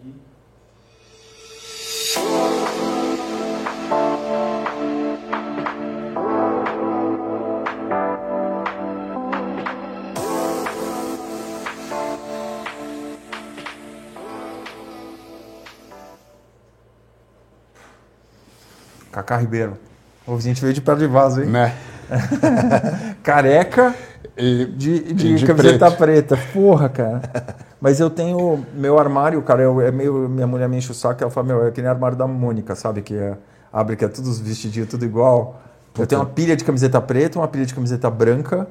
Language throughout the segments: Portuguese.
aqui. Cacá Ribeiro. O gente veio de perto de vaso, hein? Né? Careca E de, de, E de camiseta preto. preta. Porra, cara. Mas eu tenho. Meu armário, cara, eu- é meio. Minha mulher me enche o saco ela fala, meu, é que nem armário da Mônica, sabe? Que é, abre que é tudo os vestidinhos, tudo igual. Eu tenho uma pilha de camiseta preta, uma pilha de camiseta branca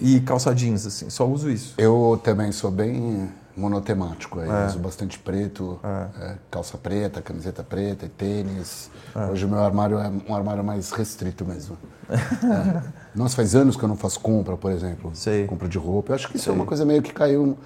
e calça jeans, assim. Só uso isso. Eu também sou bem monotemático. aí. É. Uso bastante preto, é, calça preta, camiseta preta e tênis. É. Hoje o meu armário é um armário mais restrito mesmo. É. Nossa, faz anos que eu não faço compra, por exemplo. Sei. Compra de roupa. Eu acho que isso Sei. é uma coisa meio que caiu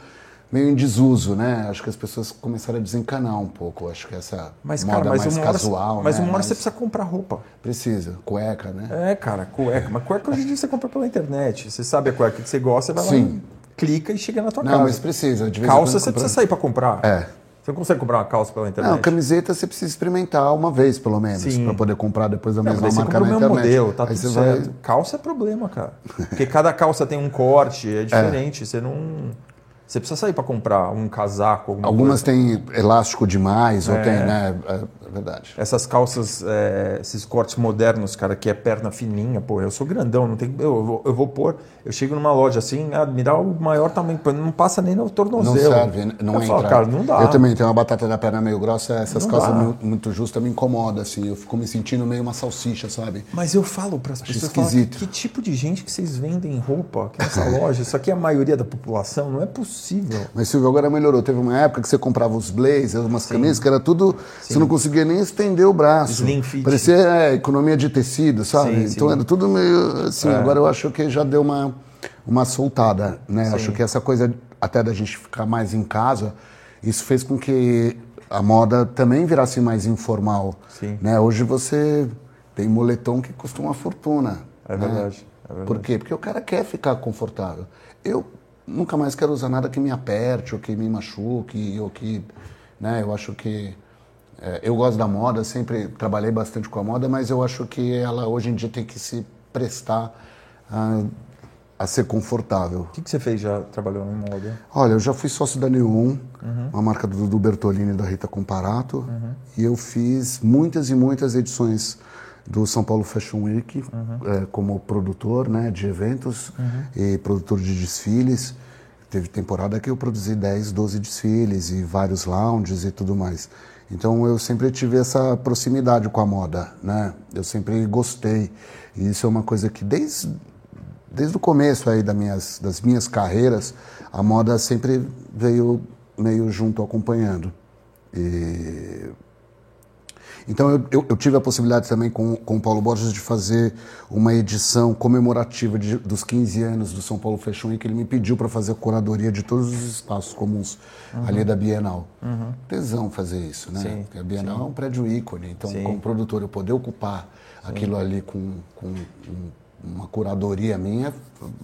meio em desuso, né? Acho que as pessoas começaram a desencanar um pouco. Acho que essa Mas, moda cara, mas mais uma hora, casual, mas né? uma hora Mais- você precisa comprar roupa. Precisa. Cueca, né? É, cara, cueca. Mas cueca hoje em dia você compra pela internet. Você sabe a cueca que você gosta, você vai Sim. lá, e clica e chega na tua Não, casa. mas precisa. De vez Calça você precisa sair pra comprar. É. Você não consegue comprar uma calça pela internet? Não, camiseta você precisa experimentar uma vez, pelo menos, para poder comprar depois da Não, mesma mas marca na internet. modelo, tá Aí tudo certo. vai. Calça é problema, cara. Porque cada calça tem um corte, é diferente. Você não. Você precisa sair pra comprar um casaco, alguma Algumas coisa. têm elástico demais, ou É. tem, né? É, verdade. Essas calças, é, esses cortes modernos, cara, que é perna fininha, pô, eu sou grandão, não tem. Eu, vou, eu vou pôr. Eu chego numa loja assim, ah, me dá o maior tamanho, não passa nem no Não tornozelo. serve, não eu entra. Falo, cara, não dá. Eu também tenho uma batata da perna meio grossa, essas Não calças dá. mu- muito justas me incomodam, assim. Eu fico me sentindo meio uma salsicha, sabe? Mas eu falo para as pessoas, eu falo, esquisito. que tipo de gente que vocês vendem roupa aqui nessa loja? Isso aqui é a maioria da população, não é possível. Mas Silvio, agora melhorou. Teve uma época que você comprava os blazers, umas camisas, que era tudo. Você não conseguia nem estender o braço. Slim fit. Parecia é, economia de tecido, sabe? Sim, então sim. É. era tudo meio assim. Agora eu acho que já deu uma, uma soltada, né? Acho que essa coisa até da gente ficar mais em casa, isso fez com que a moda também virasse mais informal. Sim. Né? Hoje você tem moletom que custa uma fortuna. É né? verdade, é verdade. Por quê? Porque o cara quer ficar confortável. Eu nunca mais quero usar nada que me aperte, ou que me machuque, ou que. Né, eu acho que. É, eu gosto da moda, sempre trabalhei bastante com a moda, mas eu acho que ela hoje em dia tem que se prestar a, a ser confortável. O que, que você fez já trabalhando em moda? Olha, eu já fui sócio da Neon, uma marca do Dudu Bertolini e da Rita Comparato, e eu fiz muitas e muitas edições do São Paulo Fashion Week eh, como produtor né, de eventos e produtor de desfiles. Teve temporada que eu produzi 10, 12 desfiles e vários lounges e tudo mais. Então eu sempre tive essa proximidade com a moda, né? Eu sempre gostei. E isso é uma coisa que desde desde o começo aí das minhas, das minhas carreiras, a moda sempre veio meio junto acompanhando. E... Então eu, eu- eu tive a possibilidade também com, com o Paulo Borges de fazer uma edição comemorativa de- dos 15 anos do São Paulo Fashion Week. Ele me pediu para fazer a curadoria de todos os espaços comuns ali da Bienal. Tesão fazer isso, né? Sim, Porque a Bienal é um prédio ícone. Então, Sim. como produtor, eu poder ocupar aquilo ali com, com um- uma curadoria minha,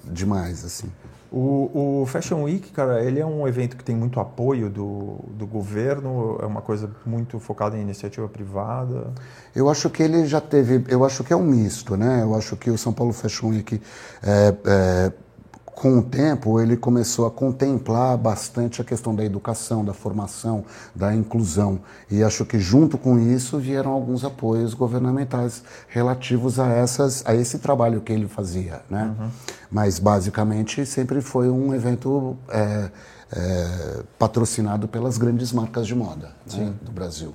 demais, assim. O, o Fashion Week, cara, ele é um evento que tem muito apoio do, do governo, é uma coisa muito focada em iniciativa privada. Eu acho que ele já teve, eu acho que é um misto, né? Eu acho que o São Paulo Fashion Week, é, é, com o tempo, ele começou a contemplar bastante a questão da educação, da formação, da inclusão. E acho que junto com isso vieram alguns apoios governamentais relativos a, essas, a esse trabalho que ele fazia, né? Mas basicamente sempre foi um evento é, é, patrocinado pelas grandes marcas de moda né, do Brasil.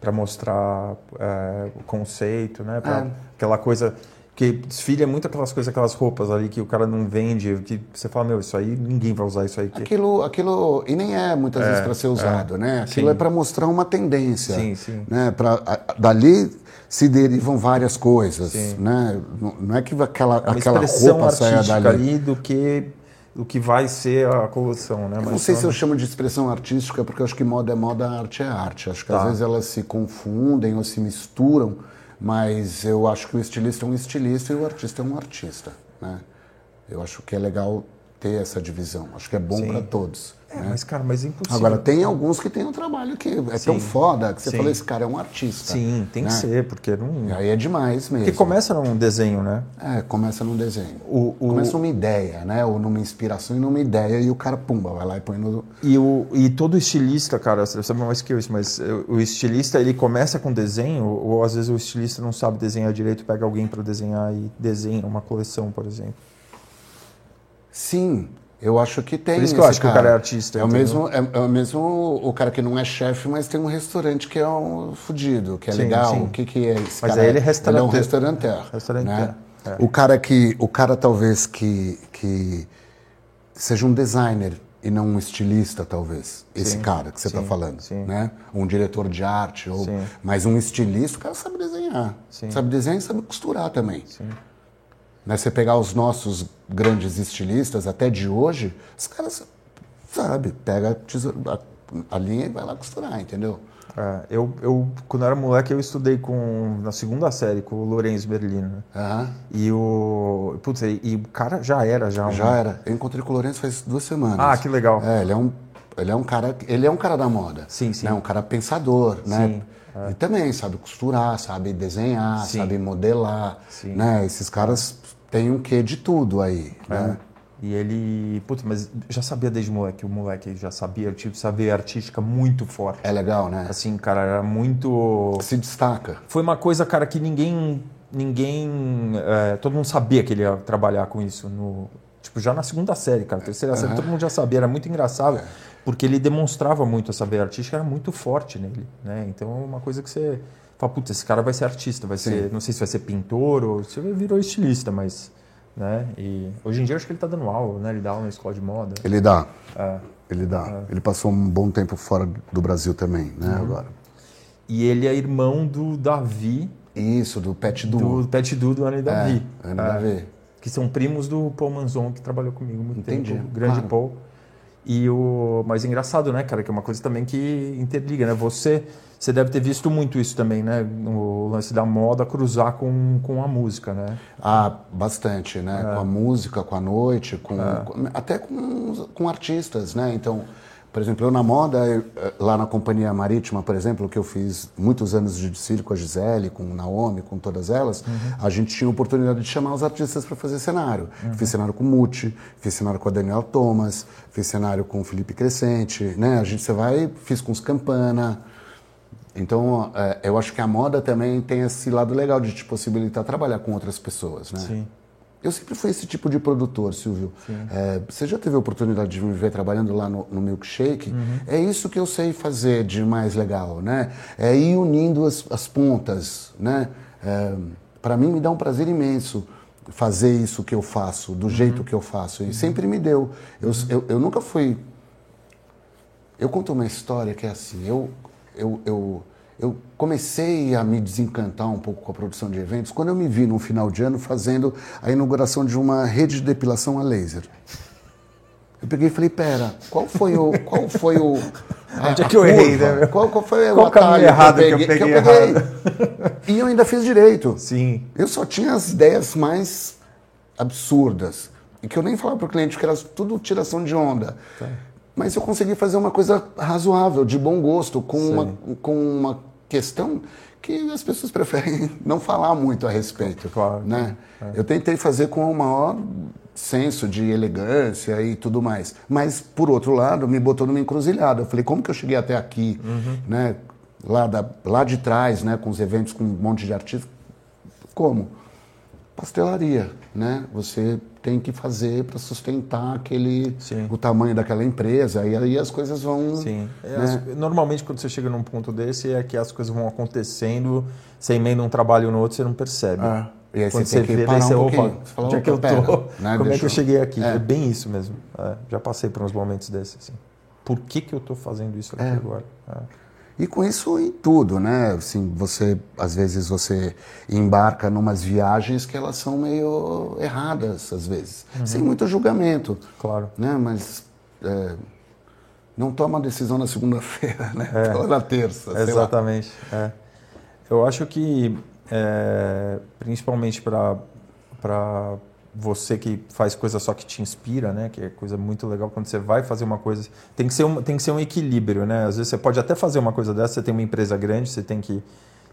para mostrar é, o conceito, né? Pra É. Aquela coisa que desfile é muito aquelas coisas, aquelas roupas ali que o cara não vende, que você fala, meu, isso aí ninguém vai usar isso aí. Que... Aquilo, aquilo, e nem é muitas vezes para ser usado, né? Aquilo Sim. é para mostrar uma tendência. Sim, sim. Né? Pra, a- dali se derivam várias coisas, Sim. né? Não, não é que aquela, É aquela expressão roupa saia dali. ali do que, do que vai ser a coleção, né? Eu não Mas sei se eu chamo de expressão artística, porque eu acho que moda é moda, arte é arte. Acho que Tá. às vezes elas se confundem ou se misturam, mas eu acho que o estilista é um estilista e o artista é um artista. Né? Eu acho que é legal ter essa divisão. Acho que é bom para todos. É, né? mas cara, mas é impossível. Agora, tem alguns que tem um trabalho que é tão Sim. foda que você Sim. fala, esse cara é um artista. Sim, tem né? que ser, porque não. E aí é demais mesmo. Porque começa num desenho, né? É, começa num desenho. O- o- Começa numa ideia, né? Ou numa inspiração e numa ideia, e o cara, pumba, vai lá e põe no. E, o, e todo estilista, cara, você sabe mais que eu isso, mas eh, o estilista ele começa com desenho, ou às vezes o estilista não sabe desenhar direito, pega alguém para desenhar e desenha uma coleção, por exemplo. Sim, eu acho que tem. Por isso que eu esse acho que o cara é artista, É o, entendeu? mesmo, é, é o mesmo o cara que não é chefe, mas tem um restaurante que é um fudido, que é Sim, legal. sim. O que, que é esse Mas cara? aí ele é Ele é um restaurateur. Restaurateur, Né? é. O cara que. O cara talvez que, que seja um designer e não um estilista, talvez. Esse Sim, cara que você está falando. sim. Né? Um diretor de arte. Ou, mas um estilista, o cara sabe desenhar. Sabe desenhar e sabe costurar também. Sim. Né? Você pegar os nossos grandes estilistas, até de hoje, os caras, sabe, pega a, a- linha e vai lá costurar, entendeu? É, eu, eu, quando eu era moleque, eu estudei com, na segunda série com o Lourenço Berlino. Né? Aham. E o. Putz, e, e o cara já era, já. um- Já era. Eu encontrei com o Lourenço faz duas semanas. Ah, que legal. É, ele é um, ele é um cara, ele é um cara da moda. Sim, sim. Né? Um cara pensador, né? Sim, E também sabe costurar, sabe desenhar, Sim. sabe modelar, Sim. né? Esses caras têm um quê de tudo aí, né? E ele. Putz, mas já sabia desde moleque. O moleque já sabia, tipo, sabia artística muito forte. É legal, né? Assim, cara, era muito. Se destaca. Foi uma coisa, cara, que ninguém. Ninguém. é, todo mundo sabia que ele ia trabalhar com isso. No, tipo, já na segunda série, cara. Terceira série, todo mundo já sabia. Era muito engraçado. Porque ele demonstrava muito essa veia artística, era muito forte nele. Né? Então é uma coisa que você. Fala, putz, esse cara vai ser artista, vai ser. Não sei se vai ser pintor ou se virou estilista, mas. Né? E hoje em dia eu acho que ele tá dando aula, né? Ele dá aula na escola de moda. Ele dá. É. Ele dá. Ele passou um bom tempo fora do Brasil também, né? Uhum. Agora. E ele é irmão do Davi, Isso, do Pet Duo. do Pet Du, do Ana e Davi. É, Ana e Davi. Que são primos do Paul Manzon, que trabalhou comigo muito Entendi, tempo. Grande claro. Paul. E o... Mas é engraçado, né, cara? Que é uma coisa também que interliga, né? Você, você deve ter visto muito isso também, né? O lance da moda cruzar com, com a música, né? Ah, bastante, né? É. Com a música, com a noite, com, com- até com, com artistas, né? Então, por exemplo, eu na moda, eh, lá na Companhia Marítima, por exemplo, que eu fiz muitos anos de desfile com a Gisele, com o Naomi, com todas elas, Uhum. a gente tinha a oportunidade de chamar os artistas para fazer cenário. Fiz cenário com o Muti, fiz cenário com a Daniel Thomas, fiz cenário com o Felipe Crescente, né? A gente, você vai, fiz com os Campana, então, é, eu acho que a moda também tem esse lado legal de te possibilitar trabalhar com outras pessoas, né? Sim. Eu sempre fui esse tipo de produtor, Silvio. É, você já teve a oportunidade de me ver trabalhando lá no, no Milkshake? É isso que eu sei fazer de mais legal, né? É ir unindo as, as pontas, né? Para mim me dá um prazer imenso fazer isso que eu faço, do jeito que eu faço. E sempre me deu. Eu, eu, eu nunca fui eu conto uma história que é assim, eu, eu, eu, eu comecei a me desencantar um pouco com a produção de eventos quando eu me vi no final de ano fazendo a inauguração de uma rede de depilação a laser. Eu peguei e falei, pera, qual foi o... Qual foi o a- Onde é que eu errei, né? Qual, qual foi Qual o atalho errado que eu peguei e eu ainda fiz direito. Sim. Eu só tinha as ideias mais absurdas. E que eu nem falava para o cliente que era tudo tiração de onda. Mas eu consegui fazer uma coisa razoável, de bom gosto, com, uma, com uma questão que as pessoas preferem não falar muito a respeito. Claro. Né? Eu tentei fazer com o maior senso de elegância e tudo mais. Mas, por outro lado, me botou numa encruzilhada. Eu falei, como que eu cheguei até aqui? Né? Lá, da, lá de trás, né? com os eventos com um monte de artistas. Como? Pastelaria, né? Você tem que fazer para sustentar aquele Sim. o tamanho daquela empresa e aí as coisas vão. Sim. É, né? as- normalmente, quando você chega num ponto desse, é que as coisas vão acontecendo, você emenda um trabalho no outro, você não percebe. Ah, e aí Quando você tem que vê, parar você, um opa, pouquinho. Você fala, onde é que eu opa, tô? pera, né, Como é deixa que eu cheguei aqui? É. É, bem isso mesmo. É, já passei por uns momentos desses. Assim. Por que, que eu tô fazendo isso aqui É. agora? É. E com isso em tudo, né? Assim, você às vezes você embarca numas viagens que elas são meio erradas às vezes, sem muito julgamento, Claro. né? Mas é, não toma decisão na segunda-feira, né? Ou na terça. Exatamente. é. Eu acho que, é, principalmente para você que faz coisa só que te inspira, né? Que é coisa muito legal quando você vai fazer uma coisa. Tem que ser um, tem que ser um equilíbrio, né? Às vezes você pode até fazer uma coisa dessa, você tem uma empresa grande, você tem que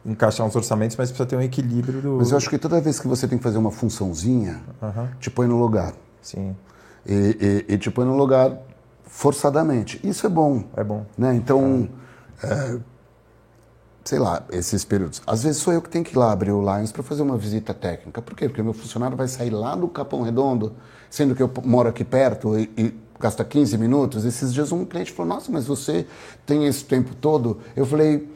encaixar uns orçamentos, mas precisa ter um equilíbrio do... Mas eu acho que toda vez que você tem que fazer uma funçãozinha, uhum. te põe no lugar. Sim. E, e, e, te põe no lugar forçadamente. Isso é bom. É bom. Né? Então, é, sei lá, esses períodos. Às vezes sou eu que tenho que ir lá abrir o Lions para fazer uma visita técnica. Por quê? Porque meu funcionário vai sair lá do Capão Redondo, sendo que eu moro aqui perto e, e gasta 15 minutos. Esses dias um cliente falou: Nossa, mas você tem esse tempo todo? Eu falei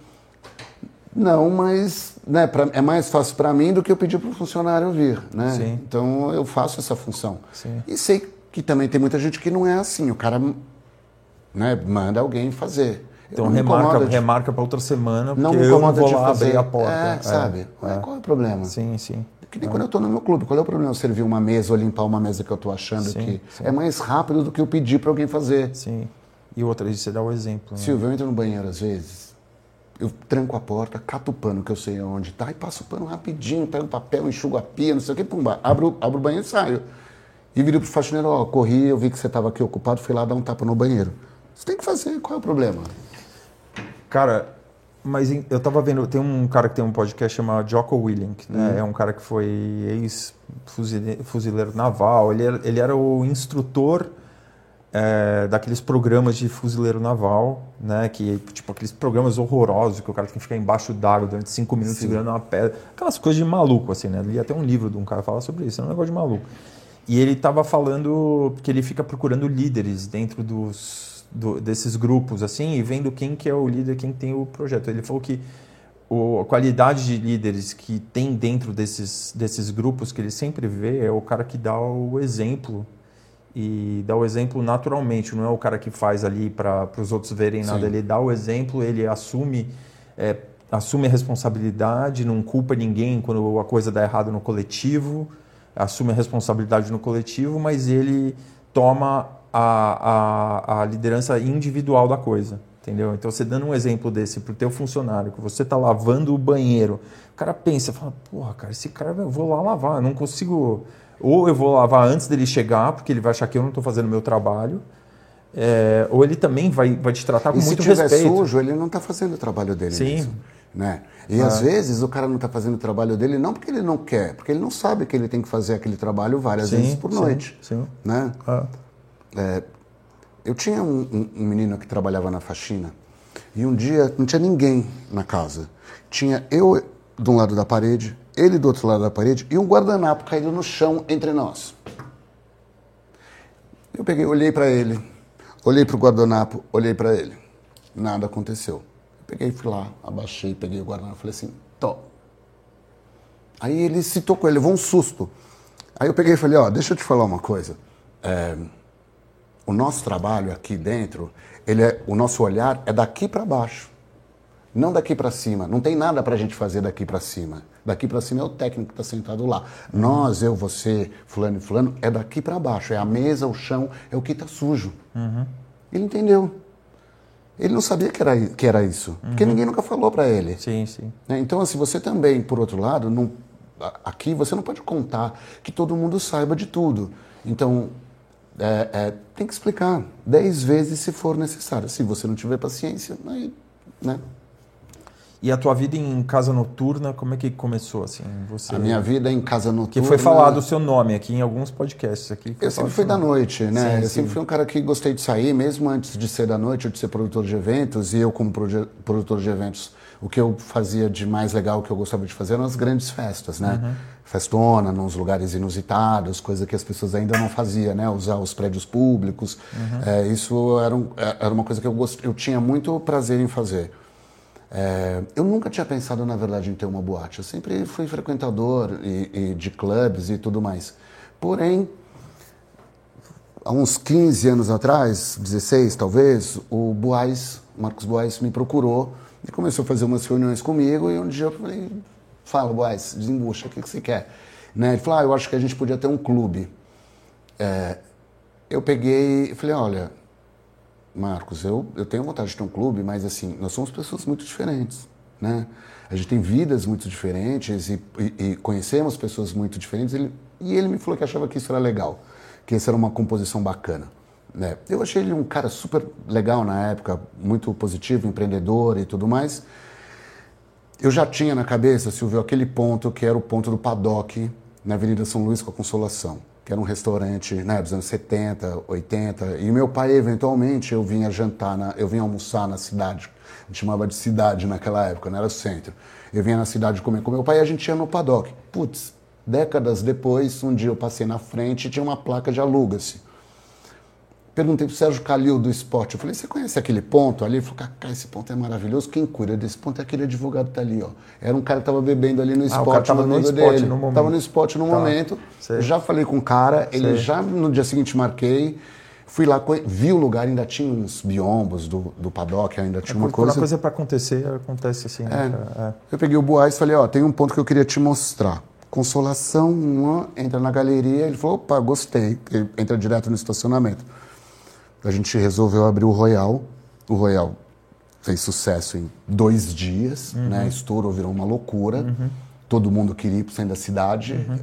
não, mas né, pra, é mais fácil para mim do que eu pedir para o funcionário vir. Né? Sim. Então eu faço essa função. Sim. E sei que também tem muita gente que não é assim. O cara né, manda alguém fazer. Então remarca, remarca para outra semana, porque não me eu não vou lá fazer. abrir a porta. É, é sabe? É. Qual é o problema? Sim, sim. Que nem é. quando eu estou no meu clube. Qual é o problema eu servir uma mesa ou limpar uma mesa que eu estou achando sim, que sim. é mais rápido do que eu pedir para alguém fazer? Sim. E outra, você dá o exemplo. Né? Silvio, eu entro no banheiro às vezes, eu tranco a porta, cato o pano que eu sei onde está e passo o pano rapidinho, pego o papel, enxugo a pia, não sei o que, pumba, abro, abro o banheiro e saio. E viro pro faxineiro, ó, corri, eu vi que você estava aqui ocupado, fui lá dar um tapa no banheiro. Você tem que fazer, qual é o problema? Cara, mas eu tava vendo, tem um cara que tem um podcast chamado Jocko Willink, né? Hum. É um cara que foi ex-fuzileiro naval, ele era, ele era o instrutor é, daqueles programas de fuzileiro naval, né? Que, tipo, aqueles programas horrorosos que o cara tem que ficar embaixo d'água durante cinco minutos Sim. segurando uma pedra. Aquelas coisas de maluco, assim, né? Li até um livro de um cara que fala sobre isso, é um negócio de maluco. E ele estava falando que ele fica procurando líderes dentro dos, do, desses grupos, assim, e vendo quem que é o líder, quem tem o projeto. Ele falou que o, a qualidade de líderes que tem dentro desses, desses grupos que ele sempre vê é o cara que dá o exemplo e dá o exemplo naturalmente, não é o cara que faz ali para os outros verem nada, Sim. ele dá o exemplo, ele assume, é, assume a responsabilidade, não culpa ninguém quando a coisa dá errado no coletivo, assume a responsabilidade no coletivo, mas ele toma a, a, a liderança individual da coisa. Entendeu? Então, você dando um exemplo desse para o teu funcionário, que você está lavando o banheiro, o cara pensa, fala, porra, cara, esse cara, eu vou lá lavar, eu não consigo ou eu vou lavar antes dele chegar, porque ele vai achar que eu não estou fazendo o meu trabalho. É, ou ele também vai, vai te tratar com e muito respeito. se tiver sujo, ele não está fazendo o trabalho dele Sim. Mesmo, né? E ah. às vezes o cara não está fazendo o trabalho dele não porque ele não quer, porque ele não sabe que ele tem que fazer aquele trabalho várias sim, vezes por noite. Sim, sim. Né? Ah. É, eu tinha um, um, menino que trabalhava na faxina e um dia não tinha ninguém na casa. Tinha eu de um lado da parede, ele do outro lado da parede e um guardanapo caído no chão entre nós. Eu peguei, olhei para ele, olhei para o guardanapo, olhei para ele. Nada aconteceu. Eu peguei, fui lá, abaixei, peguei o guardanapo, falei assim, tô. Aí ele se tocou, ele levou um susto. Aí eu peguei e falei, ó, deixa eu te falar uma coisa. É, o nosso trabalho aqui dentro, ele é, o nosso olhar é daqui para baixo. Não daqui para cima. Não tem nada para a gente fazer daqui para cima. Daqui para cima é o técnico que está sentado lá. Nós, eu, você, fulano e fulano, é daqui para baixo. É a mesa, o chão, é o que está sujo. Uhum. Ele entendeu. Ele não sabia que era, que era isso, uhum. porque ninguém nunca falou para ele. Sim, sim. Né? Então, assim, você também, por outro lado, não, aqui você não pode contar que todo mundo saiba de tudo. Então, é, é, tem que explicar dez vezes se for necessário. Se você não tiver paciência, aí, né? E a tua vida em casa noturna, como é que começou assim? Você... A minha vida em casa noturna. Que foi falado o seu nome aqui em alguns podcasts aqui. Eu sempre fui da noite, né? Sim, eu sim. sempre fui um cara que gostei de sair, mesmo antes de ser da noite, ou de ser produtor de eventos. E eu, como produtor de eventos, o que eu fazia de mais legal, o que eu gostava de fazer eram as grandes festas, né? Uhum. Festona, nos lugares inusitados, coisa que as pessoas ainda não faziam, né? Usar os prédios públicos. Uhum. É, isso era, um, era uma coisa que eu, gost... eu tinha muito prazer em fazer. É, eu nunca tinha pensado, na verdade, em ter uma boate. Eu sempre fui frequentador e, e de clubes e tudo mais. Porém, há uns 15 anos atrás, 16 talvez, o Boaz, Marcos Boaz, me procurou e começou a fazer umas reuniões comigo. E um dia eu falei: Fala, Boaz, desembucha, o que, que você quer? Né? Ele falou: ah, Eu acho que a gente podia ter um clube. É, eu peguei e falei: Olha Marcos, eu, eu tenho vontade de ter um clube, mas assim, nós somos pessoas muito diferentes, né? A gente tem vidas muito diferentes e, e, e conhecemos pessoas muito diferentes. Ele, E ele me falou que achava que isso era legal, que isso era uma composição bacana. Né? Eu achei ele um cara super legal na época, muito positivo, empreendedor e tudo mais. Eu já tinha na cabeça, Silvio, aquele ponto que era o ponto do paddock na Avenida São Luís com a Consolação, que era um restaurante né, dos anos 70, 80. E meu pai, eventualmente, eu vinha jantar, na, eu vinha almoçar na cidade. A gente chamava de cidade naquela época, não era centro. Eu vinha na cidade comer com meu pai e a gente ia no paddock. Putz, décadas depois, um dia eu passei na frente e tinha uma placa de aluga-se. Perguntei pro Sérgio Calil do esporte. Eu falei, você conhece aquele ponto ali? Ele falou, cara, esse ponto é maravilhoso. Quem cuida desse ponto é aquele advogado que tá ali, ó. Era um cara que tava bebendo ali no esporte, ah, no, no esporte dele. No momento. Tava no esporte no tá. momento. Sei. Já falei com o cara, ele Sei. já no dia seguinte marquei. Fui lá, vi o lugar, ainda tinha uns biombos do, do paddock, ainda tinha é, uma coisa. Quando a coisa para acontecer, acontece assim. Né, é. É. Eu peguei o Boaz e falei, ó, tem um ponto que eu queria te mostrar. Consolação, entra na galeria, ele falou, opa, gostei. Ele entra direto no estacionamento a gente resolveu abrir o Royal. O Royal fez sucesso em dois dias, uhum. né? Estourou, virou uma loucura. Uhum. Todo mundo queria ir para o centro da cidade. Uhum.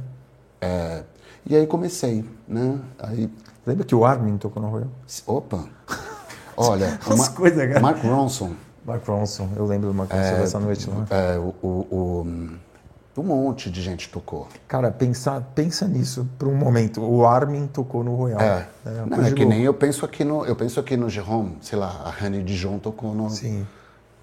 É, e aí comecei, né? Aí... Lembra que o Armin tocou no Royal? Opa! Olha, uma, coisas, Mark Ronson. Mark Ronson, eu lembro do Mark Ronson é, dessa noite lá. É, o, o, o um monte de gente tocou. Cara, pensa, pensa nisso por um momento. O Armin tocou no Royal. É, é, Não, é que nem eu penso aqui no, eu penso aqui no Jerome, sei lá, a Honey Dijon tocou no. Sim.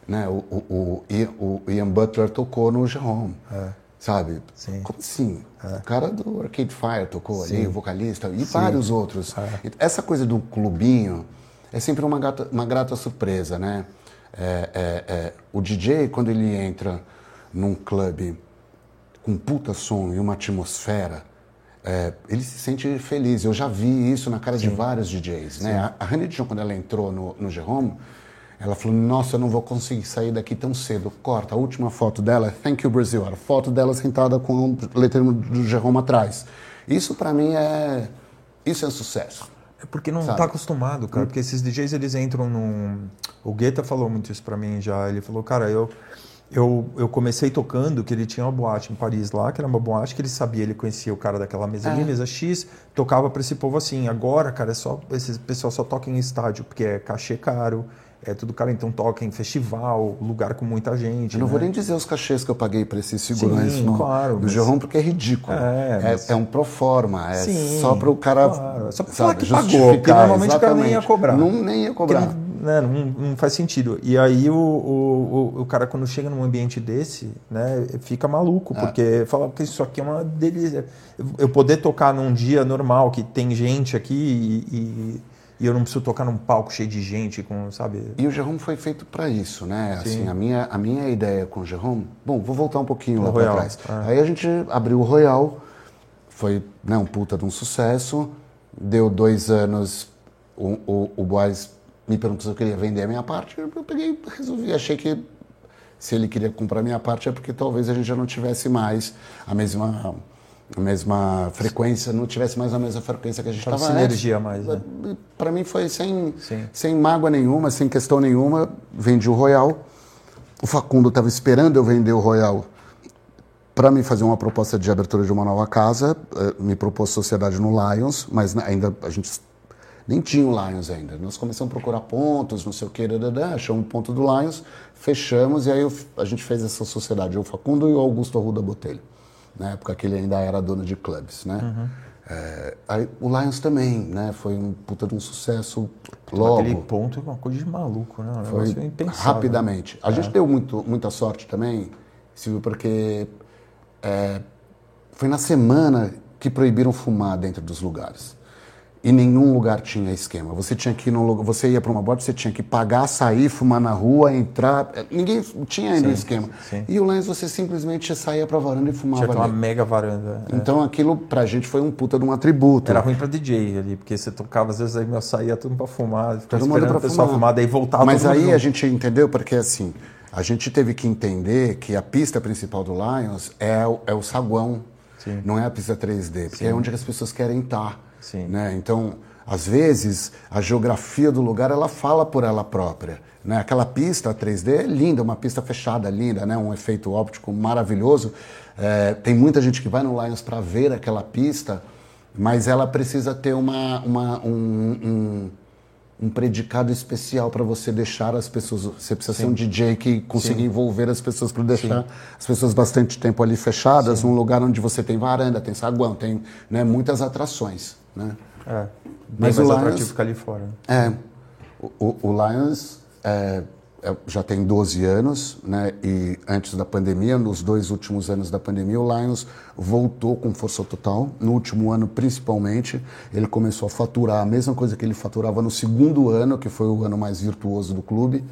Né, o, o, o, o Ian Butler tocou no Jerome. É. Sabe? Sim. Como assim? É. O cara do Arcade Fire tocou Sim. ali, o vocalista, e Sim. vários outros. É. Essa coisa do clubinho é sempre uma, gata, uma grata surpresa, né? É, é, o DJ, quando ele entra num clube um puta som e uma atmosfera, é, ele se sente feliz. Eu já vi isso na cara Sim. de vários DJs. Né? A, a Honey Dijon, quando ela entrou no, no Jerome, ela falou: Nossa, eu não vou conseguir sair daqui tão cedo. Corta. A última foto dela é Thank You Brazil. A foto dela sentada com o letreiro do Jerome atrás. Isso para mim é. Isso é um sucesso. É porque não está acostumado, cara. Hum. Porque esses DJs eles entram num. O Guetta falou muito isso para mim já. Ele falou: Cara, eu eu, eu comecei tocando que ele tinha uma boate em Paris lá, que era uma boate que ele sabia, ele conhecia o cara daquela mesa é. mesa X, tocava para esse povo assim. Agora, cara, é só esse pessoal só toca em estádio, porque é cachê caro, é tudo caro, então toca em festival, lugar com muita gente. Eu não né? vou nem dizer os cachês que eu paguei para esse segurança Sim, no, claro, do mas... Jerome, porque é ridículo. É, mas... é, é, um pro forma, é Sim, só para o cara. Claro. Só para falar que pagou, porque normalmente exatamente. o cara nem ia cobrar. Não, nem ia cobrar né, não, não, faz sentido. E aí o, o, o, cara, quando chega num ambiente desse, né, fica maluco, é. porque fala que isso aqui é uma delícia. Eu poder tocar num dia normal, que tem gente aqui e, e, e eu não preciso tocar num palco cheio de gente, com, sabe? E o Jerome foi feito para isso, né? Assim, a minha, a minha ideia com o Jerome... Bom, vou voltar um pouquinho lá para trás. É. Aí a gente abriu o Royal, foi né, um puta de um sucesso, deu dois anos, o, o, o me perguntou se eu queria vender a minha parte, eu peguei, resolvi, achei que se ele queria comprar a minha parte é porque talvez a gente já não tivesse mais a mesma a mesma frequência, não tivesse mais a mesma frequência que a gente estava antes. sinergia mais, né? Para mim foi sem, sem mágoa nenhuma, sem questão nenhuma, vendi o Royal. O Facundo estava esperando eu vender o Royal para me fazer uma proposta de abertura de uma nova casa, eh, me propôs sociedade no Lions, mas ainda a gente nem tinha o Lions ainda. Nós começamos a procurar pontos, não sei o que, achamos um ponto do Lions, fechamos e aí eu, a gente fez essa sociedade, o Facundo e o Augusto Arruda Botelho, na época que ele ainda era dono de clubes, né? Uhum. É, aí, o Lions também, né? Foi um puta de um sucesso logo. Aquele ponto é uma coisa de maluco, né? Um foi rapidamente. A é. gente deu muito, muita sorte também, Silvio, porque é, foi na semana que proibiram fumar dentro dos lugares e nenhum lugar tinha esquema. Você tinha que ir no lugar, você ia para uma boate, você tinha que pagar, sair, fumar na rua, entrar. Ninguém tinha ainda o esquema. Sim. E o Lens você simplesmente saía para varanda e fumava tinha aquela mega varanda. É. Então aquilo pra gente foi um puta de um atributo. Era ruim para DJ ali, porque você tocava às vezes aí meu saía tudo para fumar, ficava todo esperando o pessoal fumar. daí voltava Mas aí junto. a gente entendeu porque assim, a gente teve que entender que a pista principal do Lions é o, é o saguão, Sim. não é a pista 3D, porque Sim. é onde as pessoas querem estar. Sim. Né? Então, às vezes a geografia do lugar ela fala por ela própria. Né? Aquela pista 3D é linda, uma pista fechada, linda, né? um efeito óptico maravilhoso. É, tem muita gente que vai no Lions para ver aquela pista, mas ela precisa ter uma, uma um, um, um predicado especial para você deixar as pessoas. Você precisa Sim. ser um DJ que consiga Sim. envolver as pessoas para deixar Sim. as pessoas bastante tempo ali fechadas, num lugar onde você tem varanda, tem saguão, tem né, muitas atrações. Né? É. Mas mais o Lions, atrativo ficar ali fora. É. O, o Lions é, é, já tem 12 anos, né? E antes da pandemia, nos dois últimos anos da pandemia, o Lions voltou com força total. No último ano, principalmente, ele começou a faturar a mesma coisa que ele faturava no segundo ano, que foi o ano mais virtuoso do clube.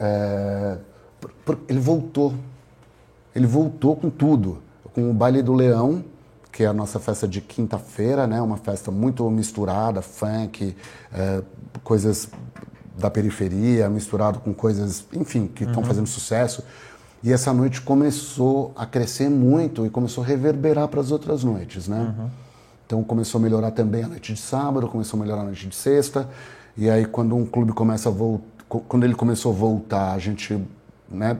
É, ele voltou. Ele voltou com tudo. Com o Baile do Leão, que é a nossa festa de quinta-feira, né? Uma festa muito misturada, funk, é, coisas da periferia, misturado com coisas, enfim, que estão uhum. fazendo sucesso. E essa noite começou a crescer muito e começou a reverberar para as outras noites, né? Uhum. Então começou a melhorar também a noite de sábado, começou a melhorar a noite de sexta. E aí quando um clube começa a voltar, quando ele começou a voltar, a gente, né,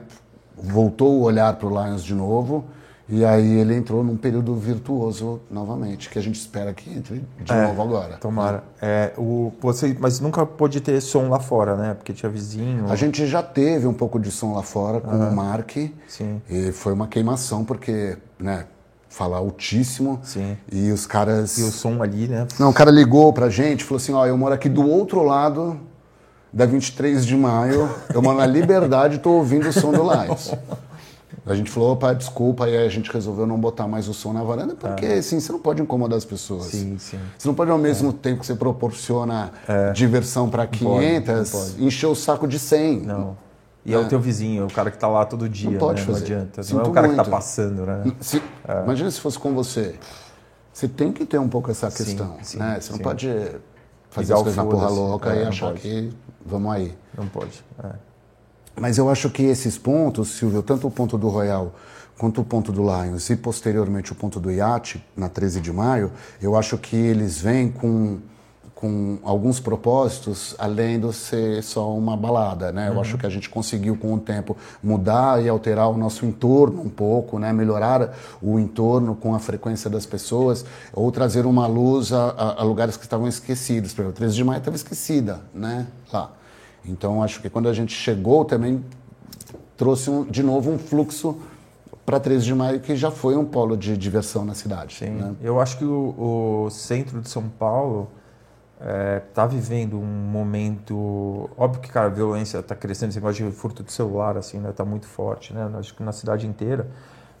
voltou o olhar para o Lions de novo e aí ele entrou num período virtuoso novamente, que a gente espera que entre de é, novo agora. Tomara. É, o, você, mas nunca pôde ter som lá fora, né? Porque tinha vizinho. A gente já teve um pouco de som lá fora com ah, o Mark. Sim. E foi uma queimação, porque, né? Fala altíssimo. Sim. E os caras. E o som ali, né? Não, o cara ligou pra gente, falou assim: ó, eu moro aqui do outro lado da 23 de maio, eu moro na Liberdade e tô ouvindo o som do Lions. A gente falou, opa, desculpa, e aí a gente resolveu não botar mais o som na varanda, porque ah. assim, você não pode incomodar as pessoas. Sim, sim. Você não pode, ao mesmo é. tempo que você proporciona é. diversão para 500, pode, pode. encher o saco de 100. Não. E é. é, o teu vizinho, o cara que está lá todo dia. Não pode né? fazer. Não adianta. Sinto não é o cara muito. que está passando, né? Se, é. Imagina se fosse com você. Você tem que ter um pouco essa questão. Sim, sim, né? Você não pode fazer as coisas na porra louca e é, achar que vamos aí. Não pode. É. Mas eu acho que esses pontos, Silvio, tanto o ponto do Royal quanto o ponto do Lions e posteriormente o ponto do Iate, na 13 de maio, eu acho que eles vêm com, com alguns propósitos além de ser só uma balada, né? Uhum. Eu acho que a gente conseguiu com o tempo mudar e alterar o nosso entorno um pouco, né? Melhorar o entorno com a frequência das pessoas ou trazer uma luz a, a, a lugares que estavam esquecidos. Por exemplo, 13 de maio estava esquecida, né? Lá. Então, acho que quando a gente chegou também trouxe um, de novo um fluxo para 13 de maio, que já foi um polo de diversão na cidade. Sim, né? eu acho que o, o, centro de São Paulo está é, tá vivendo um momento... Óbvio que, cara, a violência está crescendo, esse negócio de furto de celular, assim, né? Está muito forte, né? Acho que na cidade inteira.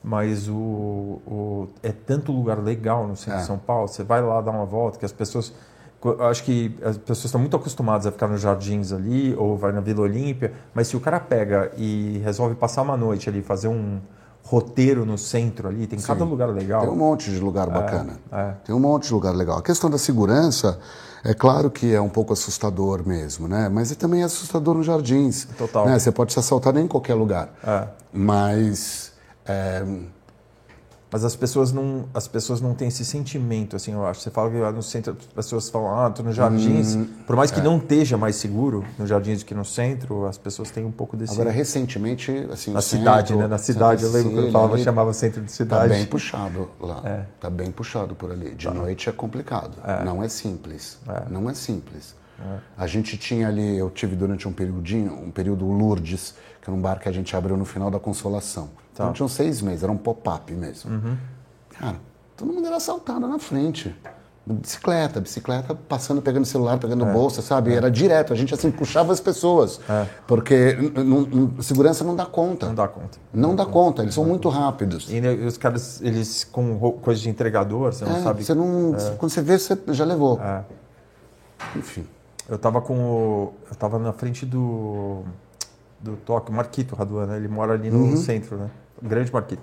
Mas o, o, é tanto lugar legal no centro é. de São Paulo, você vai lá dar uma volta, que as pessoas acho que as pessoas estão muito acostumadas a ficar nos jardins ali ou vai na Vila Olímpia, mas se o cara pega e resolve passar uma noite ali, fazer um roteiro no centro ali, tem Sim. cada lugar legal. Tem um monte de lugar bacana. É, é. Tem um monte de lugar legal. A questão da segurança, é claro que é um pouco assustador mesmo, né? Mas é também assustador nos jardins. Total. Né? Você pode se assaltar em qualquer lugar. É. Mas é, mas as pessoas não as pessoas não têm esse sentimento assim eu acho você fala que lá no centro as pessoas falam ah tô nos jardins hum, por mais que é. não esteja mais seguro nos jardins do que no centro as pessoas têm um pouco desse agora recentemente assim na cidade centro, né na cidade eu lembro que eu falava chamava centro de cidade tá bem puxado lá é. tá bem puxado por ali de tá. noite é complicado é. não é simples é. não é simples é. a gente tinha ali eu tive durante um periodinho um período Lourdes que era um bar que a gente abriu no final da Consolação Tá. Então tinham seis meses, era um pop-up mesmo. Uhum. Cara, todo mundo era assaltado na frente. Bicicleta, bicicleta passando, pegando celular, pegando é. bolsa, sabe? É. Era direto, a gente assim puxava as pessoas. É. Porque segurança não dá conta. Não dá conta. Não, não dá, conta. conta, eles são muito rápidos. E os caras, eles com coisa de entregador, você não é, sabe. Você não, é. Quando você vê, você já levou. É. Enfim. Eu tava com o. Eu tava na frente do. Do Tóquio, Marquito Raduan, né? Ele mora ali no uhum. centro, né? Grande Marquito.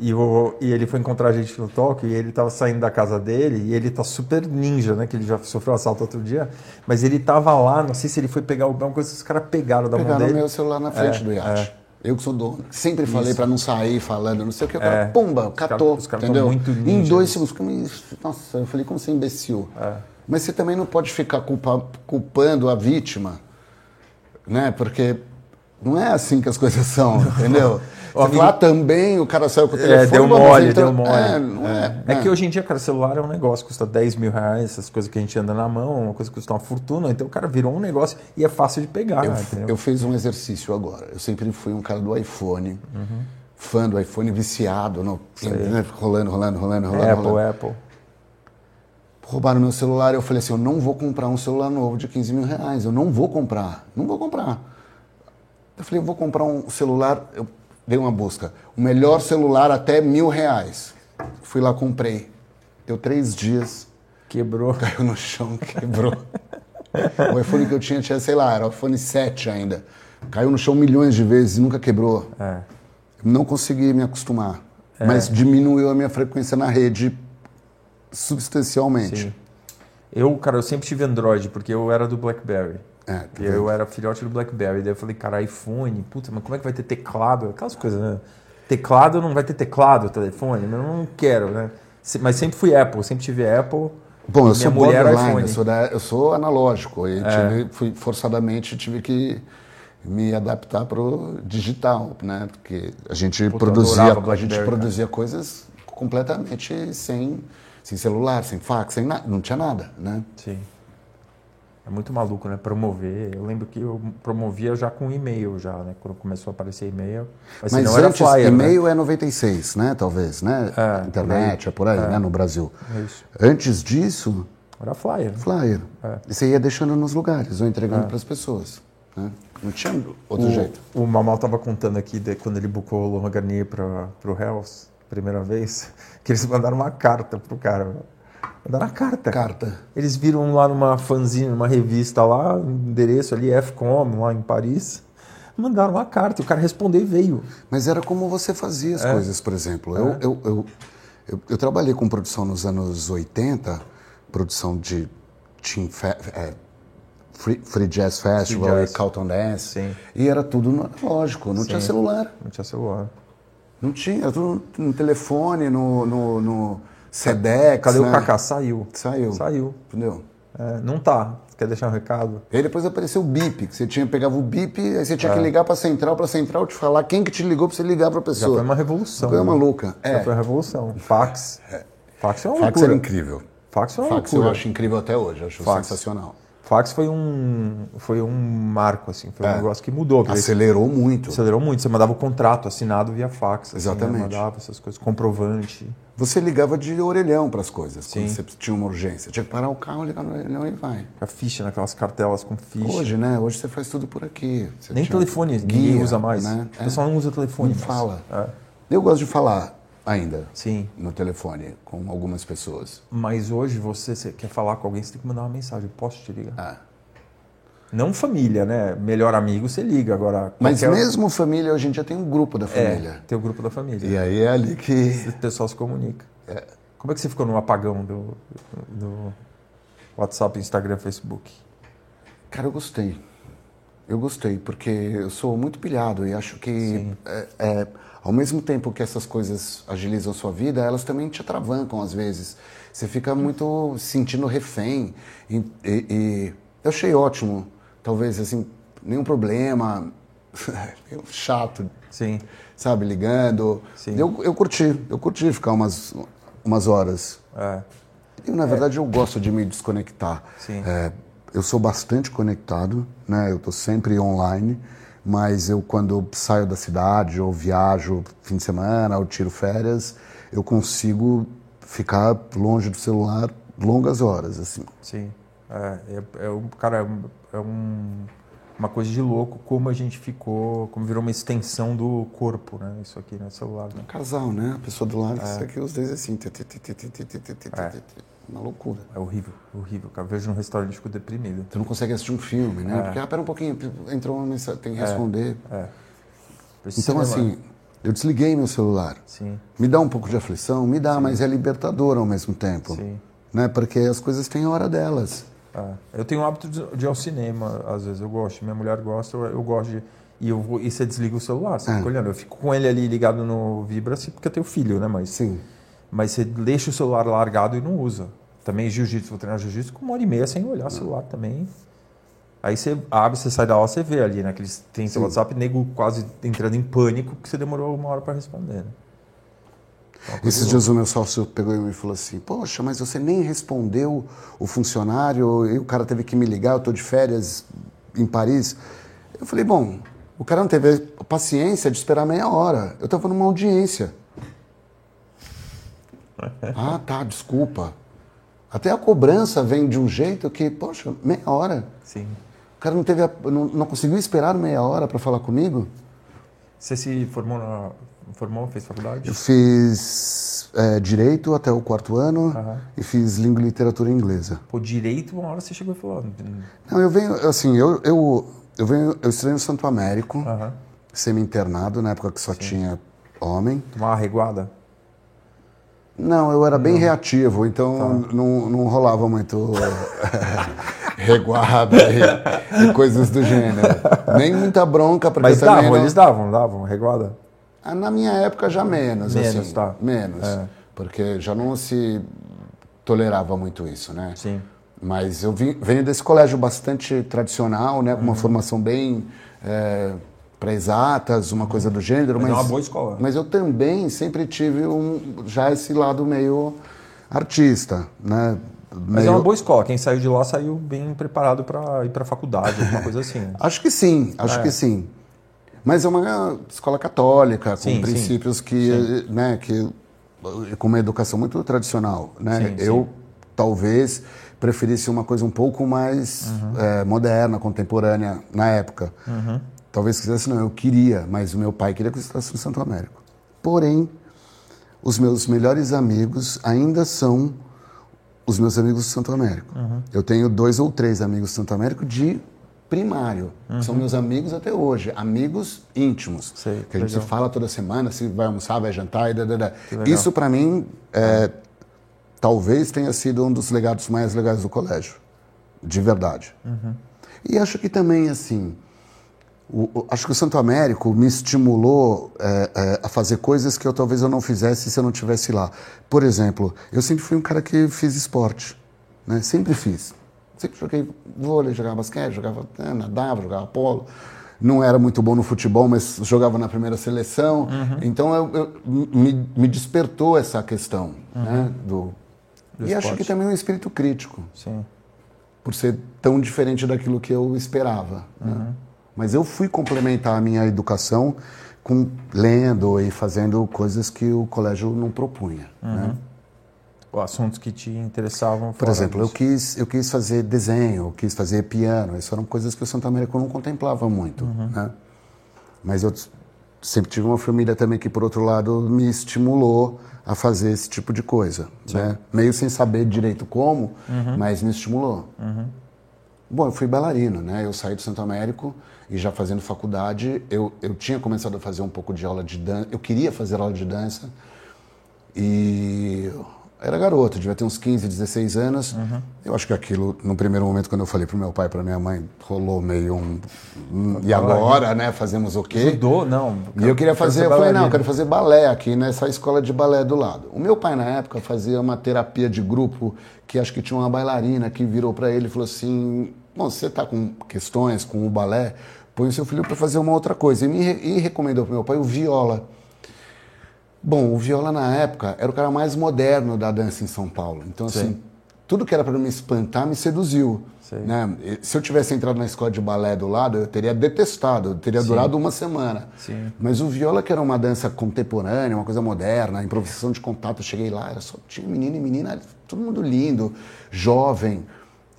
E, o, e ele foi encontrar a gente no Tóquio e ele estava saindo da casa dele e ele tá super ninja, né? Que ele já sofreu um assalto outro dia. Mas ele tava lá, não sei se ele foi pegar alguma coisa, os caras pegaram da pegaram mão dele. Pegaram meu celular na frente é, do iate. É. Eu que sou dono. Sempre falei para não sair falando, não sei o que. O cara, é. pumba, catou. Os caras cara entendeu? Muito ninja, em dois segundos. Nossa, eu falei, como você é imbecil. É. Mas você também não pode ficar culpa, culpando a vítima, né? Porque não é assim que as coisas são, entendeu? Você lá também o cara saiu com o telefone. É, deu mas mole, então- deu mole. É, não é, É né? que hoje em dia, cara, celular é um negócio, custa 10 mil reais, essas coisas que a gente anda na mão, uma coisa que custa uma fortuna, então o cara virou um negócio e é fácil de pegar, Eu, eu fiz um exercício agora. Eu sempre fui um cara do iPhone, fã do iPhone, viciado, no, né, rolando, rolando, rolando, rolando. Apple, rolando. Apple. Roubaram meu celular eu falei assim: eu não vou comprar um celular novo de 15 mil reais. Eu não vou comprar. Não vou comprar. Eu falei: eu vou comprar um celular. Eu dei uma busca. O melhor celular até mil reais. Fui lá, comprei. Deu três dias. Quebrou. Caiu no chão, quebrou. o iPhone que eu tinha, tinha, sei lá, era o iPhone 7 ainda. Caiu no chão milhões de vezes e nunca quebrou. É. Não consegui me acostumar. Mas diminuiu a minha frequência na rede substancialmente. Sim. Eu, cara, eu sempre tive Android, porque eu era do BlackBerry. É, tá E eu era filhote do BlackBerry. Daí eu falei, cara, iPhone, puta, mas como é que vai ter teclado? Aquelas coisas, né? Teclado não vai ter teclado, telefone, mas eu não quero, né? Mas sempre fui Apple, sempre tive Apple. Bom, eu sou era borderline, eu sou, da- eu sou analógico. E É. tive, fui, forçadamente tive que me adaptar para o digital, né? Porque a gente Puta, produzia, a gente produzia coisas completamente sem, sem celular, sem fax, sem nada, não tinha nada, né? Sim. É muito maluco, né? Promover. Eu lembro que eu promovia já com e-mail, já, né? Quando começou a aparecer e-mail. Mas, Mas senão era antes, flyer, né? e-mail é 96, né? Talvez, né? É, Internet, é por aí, né? No Brasil. né? Isso. Antes disso, Era flyer. né? flyer. É. E você ia deixando nos lugares ou entregando para as pessoas. Né? Não tinha outro o, jeito. O Mamal tava contando aqui de, quando ele bucou o Laurent Garnier para o Hells, primeira vez, que eles mandaram uma carta pro cara. Mandaram uma carta. Carta. Eles viram lá numa fanzine, numa revista lá, um endereço ali, FCOM, lá em Paris. Mandaram uma carta o cara respondeu e veio. Mas era como você fazia É. as coisas, por exemplo. Eu, eu, eu, eu, eu trabalhei com produção nos anos 80, produção de Team é, Free, Free Jazz Festival Jazz. e Carlton Dance. Sim. E era tudo no analógico, não tinha Sim. celular. Não tinha celular. Não tinha, era tudo no telefone, no, no, no Sedex. Cadê né? o Kaká? Saiu. Saiu. Saiu. Entendeu? É, não tá. Quer deixar um recado? E aí depois apareceu o bip, que você tinha, pegava o bip, aí você É. tinha que ligar pra central, pra central te falar quem que te ligou pra você ligar pra Já pessoa. foi uma revolução. Né? maluca. Já É. foi uma revolução. Fax. Fax é uma Fax loucura. era incrível. Fax é uma Fax eu loucura. acho incrível até hoje, eu acho Fax. sensacional. Fax foi um, foi um marco, assim. Foi um É. negócio que mudou. que Acelerou muito. Acelerou muito. Você mandava o contrato assinado via fax. assim, né? Exatamente. Mandava essas coisas. Comprovante. Você ligava de orelhão para as coisas, quando Sim. você tinha uma urgência. Tinha que parar o carro, ligar no orelhão e vai. A ficha, naquelas cartelas com ficha. Hoje, né? Hoje você faz tudo por aqui. Você Nem telefone ninguém guia, usa mais. Né? O pessoal não usa telefone. Não mais. fala. É. Eu gosto de falar ainda Sim. no telefone com algumas pessoas. Mas hoje você, você quer falar com alguém, você tem que mandar uma mensagem. Posso te ligar? Ah. Não família, né? Melhor amigo você liga. Agora. Mas qualquer- mesmo família, hoje em dia tem um grupo da É, família. tem o grupo da família. E aí é ali que. O pessoal se comunica. Como é que você ficou no apagão do, do WhatsApp, Instagram, Facebook? Cara, eu gostei. Eu gostei, porque eu sou muito pilhado e acho que, Sim. é, é, ao mesmo tempo que essas coisas agilizam sua vida, elas também te atravancam às vezes. Você fica muito se sentindo refém. E, e- e eu achei ótimo. Talvez, assim, nenhum problema. chato, Sim. sabe, ligando. Sim. Eu, eu curti, eu curti ficar umas, umas horas. É. Eu, na verdade, eu gosto de me desconectar. Sim. É, eu sou bastante conectado, né? Eu estou sempre online, mas eu quando saio da cidade ou viajo fim de semana ou tiro férias, eu consigo ficar longe do celular longas horas, assim. Sim. É, é, é um, cara, é um- é um- uma coisa de louco como a gente ficou, como virou uma extensão do corpo, né? Isso aqui, né? Celular, né? Casal, né? A pessoa do É. lado, isso aqui, os dois assim. Ti. Uma loucura. É horrível, horrível. Cara, eu vejo no restaurante e fico deprimido. Você não consegue assistir um filme, né? É. Porque, ah, pera um pouquinho, entrou uma mensagem, tem que responder. Precisa Então, levar. assim, eu desliguei meu celular. Sim, Me dá um pouco de aflição? Me dá, mas é libertador ao mesmo tempo. sim. Né? Porque as coisas têm hora delas. É. Eu tenho o hábito de, de ir ao cinema, às vezes eu gosto, minha mulher gosta, eu, eu gosto de. E, eu vou, e você desliga o celular, você É. fica olhando. Eu fico com ele ali ligado no Vibra, assim, porque eu tenho filho, né? Mas, Sim. Mas você deixa o celular largado e não usa. Também jiu-jitsu, vou treinar jiu-jitsu com uma hora e meia sem olhar o celular também. Aí você abre, você sai da aula, você vê ali, né? Têm seu WhatsApp, nego quase entrando em pânico, que você demorou uma hora para responder. Né? Então, Esses dias o meu sócio pegou e me falou assim: Poxa, mas você nem respondeu o funcionário e o cara teve que me ligar, eu estou de férias em Paris. Eu falei: Bom, o cara não teve paciência de esperar meia hora. Eu estava numa audiência. Ah, tá, desculpa. Até a cobrança vem de um jeito que, poxa, meia hora. Sim. O cara não, teve a, não, não conseguiu esperar meia hora para falar comigo? Você se formou, na, formou fez faculdade? Eu fiz é, Direito até o quarto ano Aham. e fiz Língua e Literatura Inglesa. Pô, direito, uma hora você chegou e falou. Não, eu venho, assim, eu, eu, eu venho, eu estudei no Santo Américo, Aham. semi-internado, na época que só tinha homem. Tomar uma reguada? Não, eu era bem reativo, então Tá. não, não rolava muito reguada e, e coisas do gênero. Nem muita bronca, porque Mas davam, não- eles davam, davam reguada? Ah, Na minha época já menos, Menos, assim. tá. Menos. É. Porque já não se tolerava muito isso, né? Sim. Mas eu vim- venho desse colégio bastante tradicional, né? Com Uhum. uma formação bem é, para exatas, uma coisa do gênero. Mas Mas, é uma boa escola. Mas eu também sempre tive um, já esse lado meio artista, né? Mas Meio- é uma boa escola. Quem saiu de lá saiu bem preparado para ir para faculdade, alguma coisa assim. Acho que sim, acho É. que sim. Mas é uma escola católica, com Sim, sim. princípios que, né, que com uma educação muito tradicional, né? Sim, Eu sim. talvez preferisse uma coisa um pouco mais Uhum. eh, moderna, contemporânea na época. Talvez quisesse não, eu queria, mas o meu pai queria que eu estudasse no Santo Américo. Porém, os meus melhores amigos ainda são os meus amigos do Santo Américo. Uhum. Eu tenho dois ou três amigos do Santo Américo de primário. que São meus amigos até hoje, amigos íntimos. Uhum. Sei, que a gente legal. se fala toda semana, se vai almoçar, vai jantar e da, da, da. legal. Isso para mim é, talvez tenha sido um dos legados mais legais do colégio, de verdade. Uhum. E acho que também assim, o- acho que o Santo Américo me estimulou é, é, a fazer coisas que eu talvez eu não fizesse se eu não tivesse lá. Por exemplo, eu sempre fui um cara que fiz esporte, né? Sempre fiz. Sempre joguei vôlei, jogava basquete, jogava, né, nadava, jogava polo. Não era muito bom no futebol, mas jogava na primeira seleção. Então eu, eu- me, me despertou essa questão, né? Do, Do e acho esporte. que também um espírito crítico Sim. por ser tão diferente daquilo que eu esperava. né? Mas eu fui complementar a minha educação com lendo e fazendo coisas que o colégio não propunha. né? Assuntos que te interessavam. Por exemplo, eu disso. quis, eu quis fazer desenho, eu quis fazer piano. Isso eram coisas que o Santo Américo não contemplava muito. Né? Mas eu sempre tive uma família também que, por outro lado, me estimulou a fazer esse tipo de coisa. Né? Meio sem saber direito como, mas me estimulou. Bom, eu fui bailarino, né? Eu saí do Santo Américo e já fazendo faculdade, eu, eu tinha começado a fazer um pouco de aula de dança. Eu queria fazer aula de dança e era garoto, devia ter uns 15, 16 anos. Eu acho que aquilo, no primeiro momento, quando eu falei pro meu pai e pra minha mãe, rolou meio um. E agora, né? Fazemos o quê? Judô, não. E eu queria fazer, eu falei, não, eu quero fazer balé aqui nessa escola de balé do lado. O meu pai, na época, fazia uma terapia de grupo que acho que tinha uma bailarina que virou para ele e falou assim: Bom, você tá com questões com o balé, põe o seu filho para fazer uma outra coisa. E me e recomendou para meu pai o viola. Bom, o viola na época era o cara mais moderno da dança em São Paulo. Então, Sim. assim, tudo que era para me espantar me seduziu. Né? Se eu tivesse entrado na escola de balé do lado, eu teria detestado, teria durado uma semana. Sim. Mas o viola, que era uma dança contemporânea, uma coisa moderna, improvisação de contato, eu cheguei lá, era só tinha menino e menina, todo mundo lindo, jovem.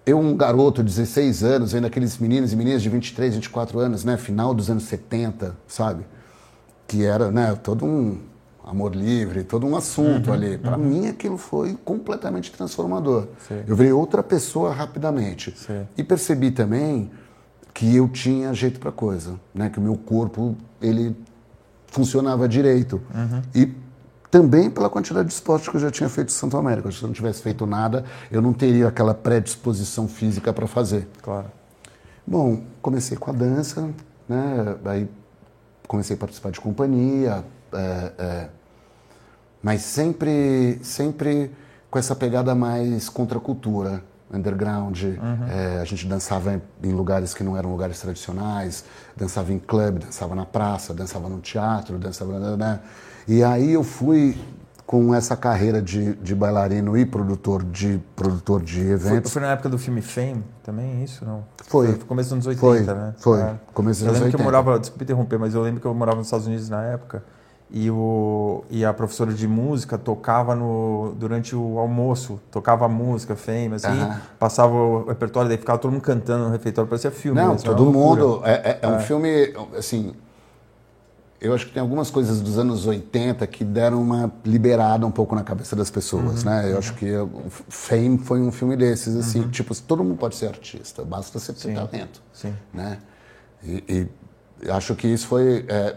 Eu, um garoto de 16 anos, vendo aqueles meninos e meninas de 23, 24 anos, né? Final dos anos 70, sabe? Que era, né? Todo um amor livre, todo um assunto ali. Para mim, aquilo foi completamente transformador. Sim. Eu virei outra pessoa rapidamente. Sim. E percebi também que eu tinha jeito para coisa, né? Que o meu corpo ele funcionava direito. E também pela quantidade de esporte que eu já tinha feito em Santo América. Se eu não tivesse feito nada, eu não teria aquela predisposição física para fazer. Claro. Bom, comecei com a dança, né? Aí comecei a participar de companhia, é, é, mas sempre, sempre com essa pegada mais contracultura, underground. Uhum. É, a gente dançava em, lugares que não eram lugares tradicionais, dançava em clube, dançava na praça, dançava no teatro, dançava. Né? E aí eu fui com essa carreira de, de bailarino e produtor de produtor de Foi, eventos. foi na época do filme Fame também, isso? Não? Foi. começo dos anos 80, Foi, né? foi. É. Começo dos Eu anos lembro que eu 80. morava, desculpa interromper, mas eu lembro que eu morava nos Estados Unidos na época e, o, e a professora de música tocava no, durante o almoço, tocava música, Fame, assim, passava o repertório, daí ficava todo mundo cantando no refeitório, parecia filme. Não, todo mundo. É, é- é um filme, assim. Eu acho que tem algumas coisas dos anos 80 que deram uma liberada um pouco na cabeça das pessoas, Uhum, né? Eu acho que o Fame foi um filme desses, assim, tipo, todo mundo pode ser artista, basta você ter talento, Sim. né? E, e acho que isso foi, é,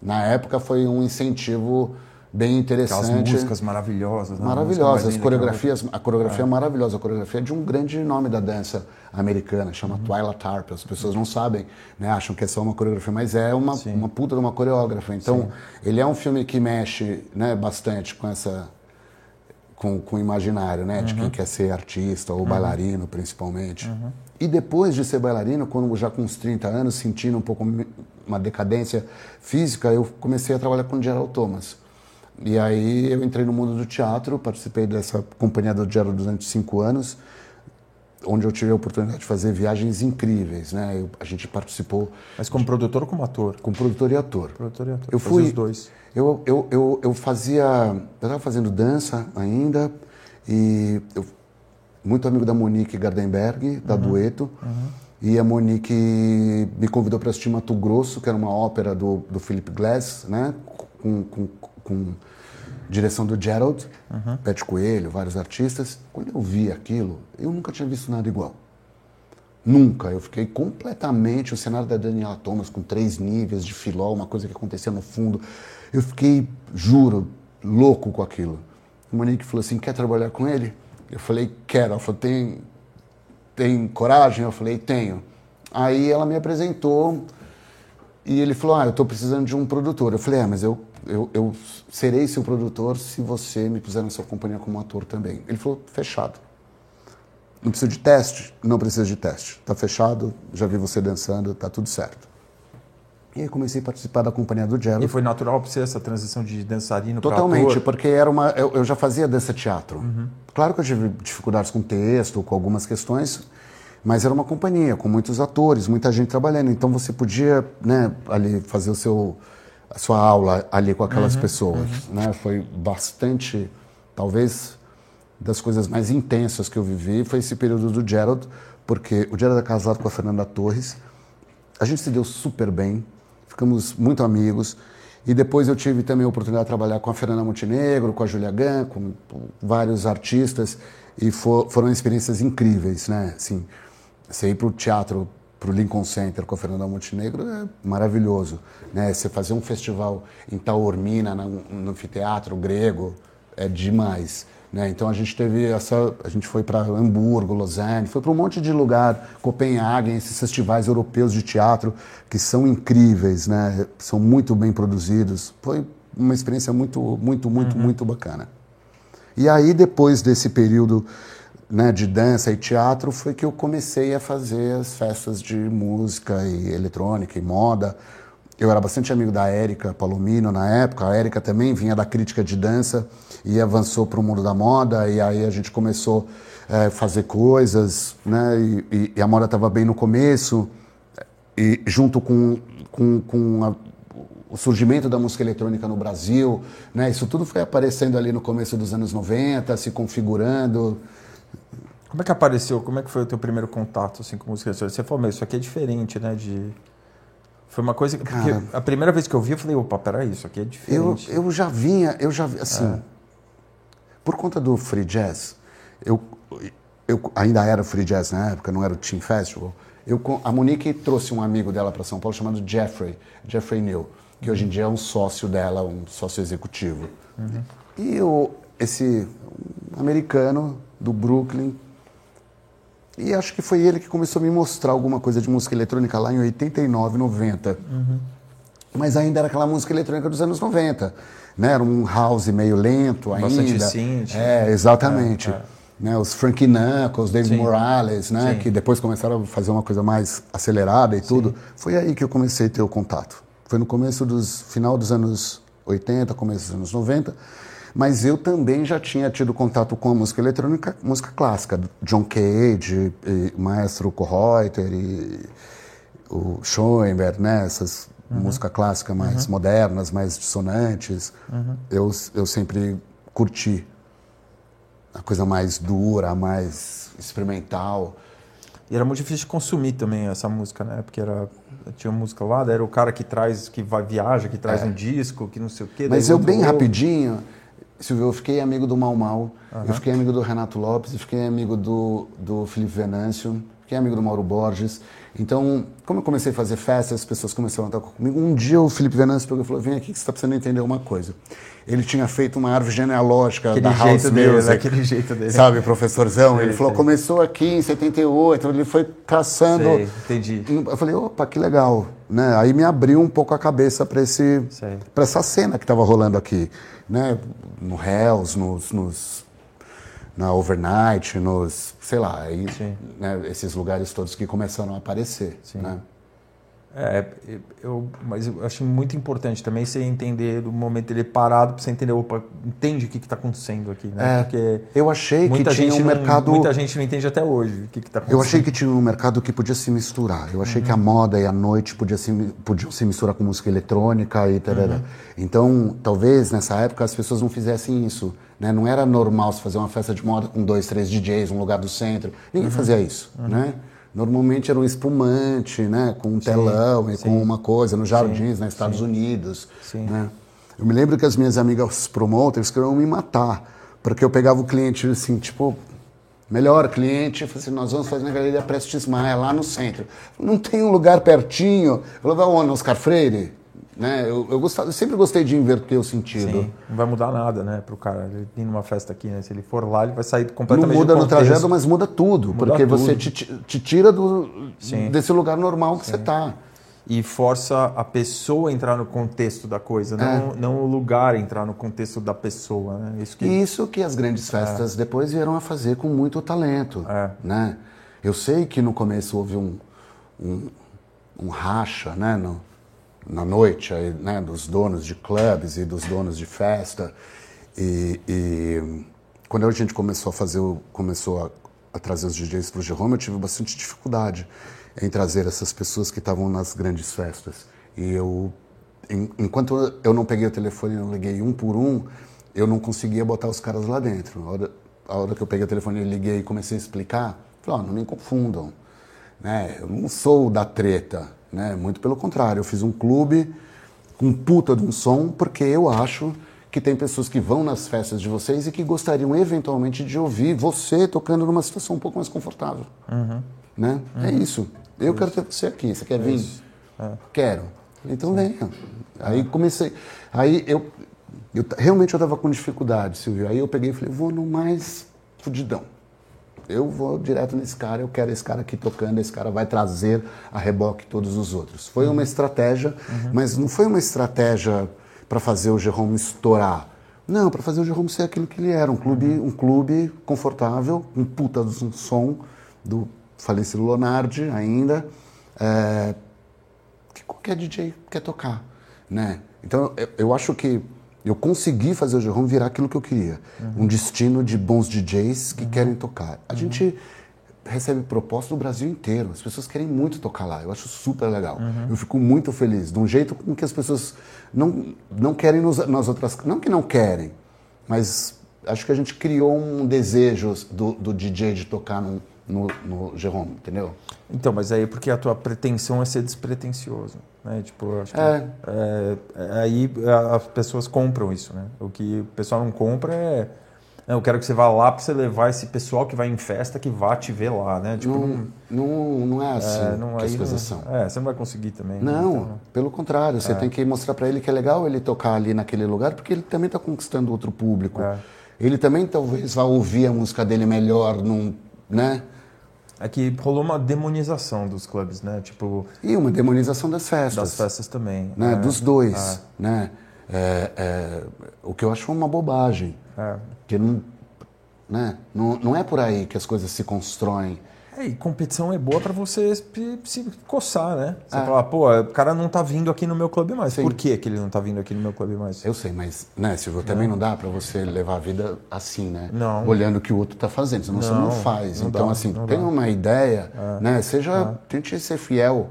na época, foi um incentivo bem Aquelas interessante. músicas maravilhosas. né? Maravilhosas, Música coreografias, a coreografia é maravilhosa, a coreografia é de um grande nome da dança americana, chama Uhum. Twyla Tarp, as pessoas não sabem, né, acham que é só uma coreografia, mas é uma, uma puta de uma coreógrafa, então ele é um filme que mexe né, bastante com essa, com, com o imaginário, né, de Uhum. quem quer ser artista ou bailarino principalmente. E depois de ser bailarino, quando já com uns 30 anos, sentindo um pouco uma decadência física, eu comecei a trabalhar com o Gerald Thomas. E aí eu entrei no mundo do teatro, participei dessa companhia do Gerald durante cinco anos, onde eu tive a oportunidade de fazer viagens incríveis, né? Eu- a gente participou Mas como produtor ou como ator? com produtor e ator. Produtor e ator. Eu fui. os dois. Eu, eu, eu, eu fazia. Eu estava fazendo dança ainda e eu, muito amigo da Monique Gardenberg, da Dueto. E a Monique me convidou para assistir Mato Grosso, que era uma ópera do, do Philip Glass, né? Com, com, com direção do Gerald, Pet Coelho, vários artistas. Quando eu vi aquilo, eu nunca tinha visto nada igual. Nunca. Eu fiquei completamente. O cenário da Daniela Thomas, com três níveis de filó, uma coisa que acontecia no fundo. Eu fiquei, juro, louco com aquilo. O Monique falou assim: quer trabalhar com ele? Eu falei: quero. Ela falou: tem, tem coragem? Eu falei: tenho. Aí ela me apresentou e ele falou: ah, eu estou precisando de um produtor. Eu falei: é, mas eu, eu, eu serei seu produtor se você me puser na sua companhia como ator também. Ele falou: fechado. Não precisa de teste? Não precisa de teste. Tá fechado, já vi você dançando, tá tudo certo. E aí comecei a participar da companhia do Jello. E foi natural para você essa transição de dançarino para Totalmente, porque era uma, eu, eu já fazia dança teatro. Claro que eu tive dificuldades com texto, com algumas questões, mas era uma companhia com muitos atores, muita gente trabalhando. Então você podia, né, ali fazer o seu a sua aula ali com aquelas pessoas, né? Foi bastante, talvez das coisas mais intensas que eu vivi foi esse período do Gerald, porque o Gerald é casado com a Fernanda Torres. A gente se deu super bem, ficamos muito amigos. E depois eu tive também a oportunidade de trabalhar com a Fernanda Montenegro, com a Julia Gann, com vários artistas. E for, foram experiências incríveis, né? Assim, você ir para o teatro, para o Lincoln Center com a Fernanda Montenegro é maravilhoso. Né? Você fazer um festival em Taormina, no, no anfiteatro grego, é demais. Né? Então a gente teve essa, a gente foi para Hamburgo, Lausanne, foi para um monte de lugar, Copenhague, esses festivais europeus de teatro que são incríveis, né? São muito bem produzidos. Foi uma experiência muito, muito, muito, muito bacana. E aí depois desse período né, de dança e teatro foi que eu comecei a fazer as festas de música e eletrônica e moda. Eu era bastante amigo da Érica Palomino na época. A Érica também vinha da crítica de dança e avançou para o mundo da moda. E aí a gente começou a fazer coisas, né? E, e- e a moda estava bem no começo. E junto com, com, com a- o surgimento da música eletrônica no Brasil, né? Isso tudo foi aparecendo ali no começo dos anos 90, se configurando. Como é que apareceu? Como é que foi o teu primeiro contato assim, com música eletrônica? Você falou, meu, isso aqui é diferente, né? De... Foi uma coisa que... Cara. a primeira vez que eu vi, eu falei, opa, peraí, isso aqui é Eu, diferente. eu já vinha, eu já assim, por conta do free jazz, eu, eu ainda era free jazz na época, não era o Team Festival. Eu, a Monique trouxe um amigo dela para São Paulo chamado Jeffrey, Jeffrey New, que hoje em dia é um sócio dela, um sócio executivo. E eu, esse um americano do Brooklyn, e acho que foi ele que começou a me mostrar alguma coisa de música eletrônica lá em 89, 90. mas ainda era aquela música eletrônica dos anos 90. Né? Era um house meio lento ainda. Bastante synth. É, exatamente. É, é. Né, os Frankie Knuckles, David Sim. Morales, né, que depois começaram a fazer uma coisa mais acelerada e Sim. tudo. Foi aí que eu comecei a ter o contato. Foi no começo dos final dos anos 80, começo dos anos 90. Mas eu também já tinha tido contato com a música eletrônica, música clássica, John Cage, e, Maestro Kohreuter e o Schoenberg, né, essas uhum. música clássica mais uhum. modernas, mais dissonantes. Uhum. Eu, eu sempre curti a coisa mais dura, mais experimental. E era muito difícil de consumir também essa música, né? Porque era tinha música lá, era o cara que traz, que vai viaja, que traz é. um disco, que não sei o quê. Mas eu bem rapidinho, Silvio, eu fiquei amigo do Mal Mal, uhum. eu fiquei amigo do Renato Lopes, eu fiquei amigo do, do Felipe Venâncio, fiquei amigo do Mauro Borges. Então, como eu comecei a fazer festas, as pessoas começaram a estar comigo. Um dia o Felipe Venâncio pegou e falou: Vem aqui que você está precisando entender uma coisa. Ele tinha feito uma árvore genealógica aquele da House jeito dele, Music. Daquele jeito dele. Sabe, professorzão? Sei, ele falou: sei. Começou aqui em 78, ele foi caçando. Sei, entendi. Eu falei: opa, que legal. Né? Aí me abriu um pouco a cabeça para essa cena que estava rolando aqui. Né? No Hells, nos, nos na overnight, nos, sei lá, aí, né, esses lugares todos que começaram a aparecer, Sim. né? É, eu, mas eu acho muito importante também você entender do momento dele parado para você entender, opa, entende o que está acontecendo aqui, né? É, Porque eu achei que tinha um mercado. Não, muita gente não entende até hoje o que está acontecendo. Eu achei que tinha um mercado que podia se misturar. Eu achei uhum. que a moda e a noite podia se, podiam se misturar com música eletrônica e tal. Uhum. Então, talvez nessa época as pessoas não fizessem isso. Né? Não era normal se fazer uma festa de moda com dois, três DJs, um lugar do centro. Ninguém uhum. fazia isso, uhum. né? Normalmente era um espumante, né? Com um sim, telão e sim. com uma coisa, nos jardins, sim, nos Estados Unidos. Né? Eu me lembro que as minhas amigas promoters queriam me matar, porque eu pegava o cliente assim, tipo, melhor cliente, eu falei assim, nós vamos fazer na Galeria Prestes Maia, lá no centro. Não tem um lugar pertinho. Eu falava, onde? Oscar Freire? Né? Eu, eu, gostava, eu sempre gostei de inverter o sentido. Sim, não vai mudar nada, né, para o cara. Ele ir numa festa aqui, né? Se ele for lá, ele vai sair completamente Não muda no trajeto, mas muda tudo. Muda porque tudo. você te, te tira do, desse lugar normal que Sim. você está. E força a pessoa a entrar no contexto da coisa, não, é. não o lugar entrar no contexto da pessoa. Né? Isso que, Isso que as grandes é. festas é. depois vieram a fazer com muito talento. É. Né? Eu sei que no começo houve um, um, um racha né? No, na noite aí, né, dos donos de clubes e dos donos de festa. E, e quando a gente começou a fazer, começou a, a trazer os DJs para o Jerome, eu tive bastante dificuldade em trazer essas pessoas que estavam nas grandes festas. E eu, em, enquanto eu não peguei o telefone e não liguei um por um, eu não conseguia botar os caras lá dentro. A hora, a hora que eu peguei o telefone e liguei e comecei a explicar, falei, oh, não me confundam. Né? Eu não sou da treta. Né? Muito pelo contrário, eu fiz um clube com puta de um som porque eu acho que tem pessoas que vão nas festas de vocês e que gostariam eventualmente de ouvir você tocando numa situação um pouco mais confortável. Uhum. Né? É uhum. É isso. Eu isso. quero ter você aqui. Você quer vir? É. Quero. Então venha. Aí comecei. Aí eu, eu realmente eu estava com dificuldade, Silvio. Aí eu peguei e falei, vou no mais fudidão eu vou direto nesse cara, eu quero esse cara aqui tocando, esse cara vai trazer a reboque todos os outros. Foi uhum. uma estratégia, uhum. mas não foi uma estratégia para fazer o Jerome estourar. Não, para fazer o Jerome ser aquilo que ele era, um clube, uhum. um clube confortável, um puta do som do falecido Lonardi ainda, é, que qualquer DJ quer tocar, né? Então eu, eu acho que eu consegui fazer o Jerome virar aquilo que eu queria. Uhum. Um destino de bons DJs que uhum. querem tocar. A uhum. gente recebe propostas do Brasil inteiro. As pessoas querem muito tocar lá. Eu acho super legal. Uhum. Eu fico muito feliz. De um jeito com que as pessoas não, não querem nos, nas outras... Não que não querem, mas acho que a gente criou um desejo do, do DJ de tocar num, no, no Jerome, entendeu? Então, mas aí porque a tua pretensão é ser despretensioso, né? Tipo, acho que é. É, é, aí as pessoas compram isso, né? O que o pessoal não compra é eu quero que você vá lá para você levar esse pessoal que vai em festa que vá te ver lá, né? Tipo, não, não, não é assim é, não, que as coisas são. É, você não vai conseguir também. Né? Não, então, pelo contrário. Você é. tem que mostrar para ele que é legal ele tocar ali naquele lugar, porque ele também está conquistando outro público. É. Ele também talvez vá ouvir a música dele melhor num, né? É que rolou uma demonização dos clubes, né? Tipo, E uma demonização das festas. das festas também. né? É, Dos dois. Né? É, é, o que eu acho uma bobagem. é. Que não, né? não, não é por aí que as coisas se constroem. É, e competição é boa pra você se, coçar, né? Você É. falar, pô, o cara não tá vindo aqui no meu clube mais. Sim. Por que, que ele não tá vindo aqui no meu clube mais? Eu sei, mas né, Silvio, também não dá para você levar a vida assim, né? Não. Olhando o que o outro está fazendo, senão você não Não, faz. não então, dá, assim, não tenha dá. uma ideia, né? Seja, tente ser fiel.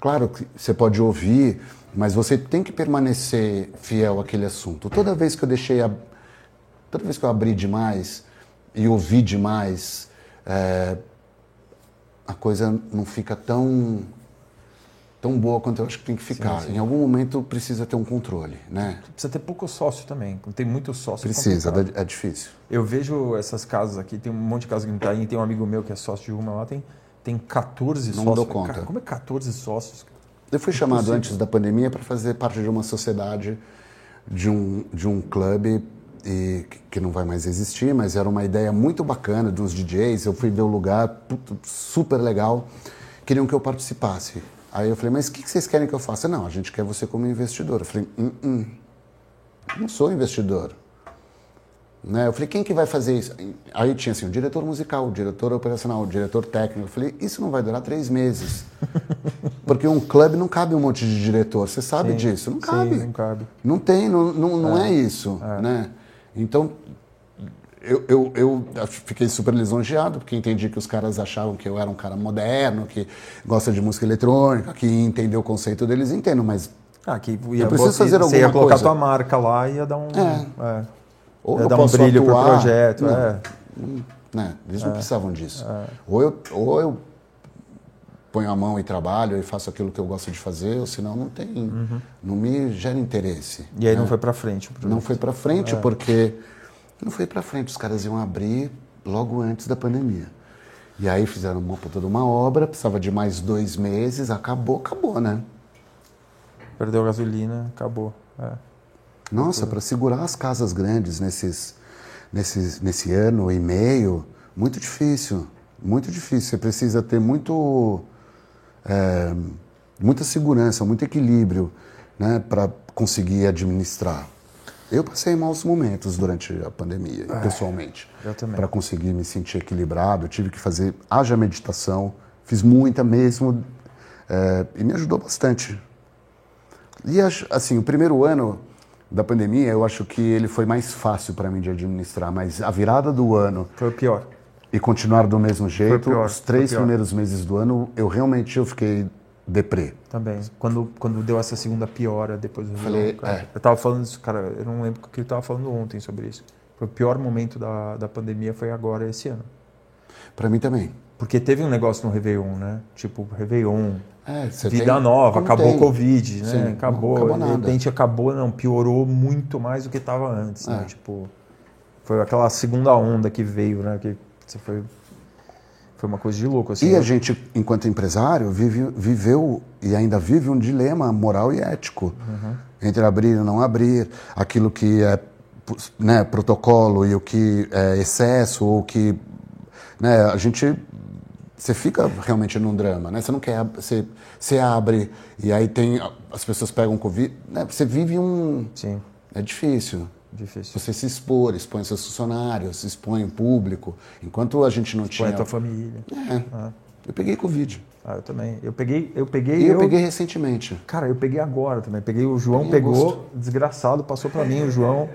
Claro que você pode ouvir, mas você tem que permanecer fiel àquele assunto. Toda vez que eu deixei, a, toda vez que eu abri demais e ouvi demais, é, a coisa não fica tão tão boa quanto eu acho que tem que ficar. Em algum momento precisa ter um controle, né? Precisa ter pouco sócio também. Tem muito sócio. Precisa, complicado. é difícil. Eu vejo essas casas aqui, tem um monte de casas que não tá aí, tem um amigo meu que é sócio de uma lá, tem, tem 14 Não sócios. dou conta. Cara, como é 14 sócios? Eu fui chamado antes da pandemia para fazer parte de uma sociedade, de um, de um clube e, que não vai mais existir, mas era uma ideia muito bacana dos DJs. Eu fui ver o lugar, puto, super legal. Queriam que eu participasse. Aí eu falei, mas o que que vocês querem que eu faça? Não, a gente quer você como investidor. Eu falei, hum, hum, não sou investidor. Né? Eu falei, quem que vai fazer isso? Aí tinha assim, o diretor musical, o diretor operacional, o diretor técnico. Eu falei, isso não vai durar três meses. Porque um clube não cabe um monte de diretor, você sabe Sim, disso. Não sim, cabe. não cabe. Não tem, não, não, não é. isso. Né? Então, eu, eu, eu fiquei super lisonjeado, porque entendi que os caras achavam que eu era um cara moderno, que gosta de música eletrônica, que entendeu o conceito deles, entendo, mas Ah, que ia, Eu preciso fazer você ia alguma colocar coisa. tua marca lá e ia dar um. É. é. ou ia dar um brilho atuar, pro projeto. não, É. né? Eles não precisavam disso. Ou, eu, ou eu ponho a mão e trabalho e faço aquilo que eu gosto de fazer, senão não tem, não me gera interesse. E aí não né? foi pra frente. Não foi para frente porque não foi para frente. Os caras iam abrir logo antes da pandemia. E aí fizeram uma puta de uma obra, precisava de mais dois meses, acabou, acabou, né? Perdeu a gasolina, acabou. É. Nossa, para segurar as casas grandes nesses, nesses, nesse ano e meio, muito difícil, muito difícil. Você precisa ter muito, é, muita segurança, muito equilíbrio, né, para conseguir administrar. Eu passei maus momentos durante a pandemia, pessoalmente. eu também. Para conseguir me sentir equilibrado, eu tive que fazer haja meditação, fiz muita mesmo, é, e me ajudou bastante. E assim, o primeiro ano da pandemia, eu acho que ele foi mais fácil para mim de administrar, mas a virada do ano Foi o pior. E continuar do mesmo jeito, pior, os três primeiros meses do ano, eu realmente eu fiquei deprê. Também. Quando, quando deu essa segunda piora depois do Falei, é. Eu tava falando isso, cara, eu não lembro o que eu tava falando ontem sobre isso. Foi o pior momento da, da pandemia foi agora, esse ano. Para mim também. Porque teve um negócio no Réveillon, né? Tipo, Réveillon, É, vida tem- nova, acabou o Covid, né? Sim, acabou. acabou de nada. repente acabou, não, piorou muito mais do que estava antes, né? É. Tipo, foi aquela segunda onda que veio, né? Que você foi, foi uma coisa de louco, assim. E a gente, enquanto empresário, vive, viveu e ainda vive um dilema moral e ético entre abrir e não abrir, aquilo que é né, protocolo e o que é excesso, ou que. Né, a gente. Você fica realmente num drama, né? Você não quer. Você, você abre e aí tem. As pessoas pegam Covid. Né, você vive um. Sim, É difícil. Difícil. Você se expor, expõe seus funcionários, expõe o público. Enquanto a gente não Põe tinha. a tua família. É. Eu peguei Covid. Ah, eu também. Eu peguei, eu peguei. E eu, peguei recentemente. Cara, eu peguei agora também. Peguei o João, Peguei pegou, agosto. desgraçado, passou pra mim o João.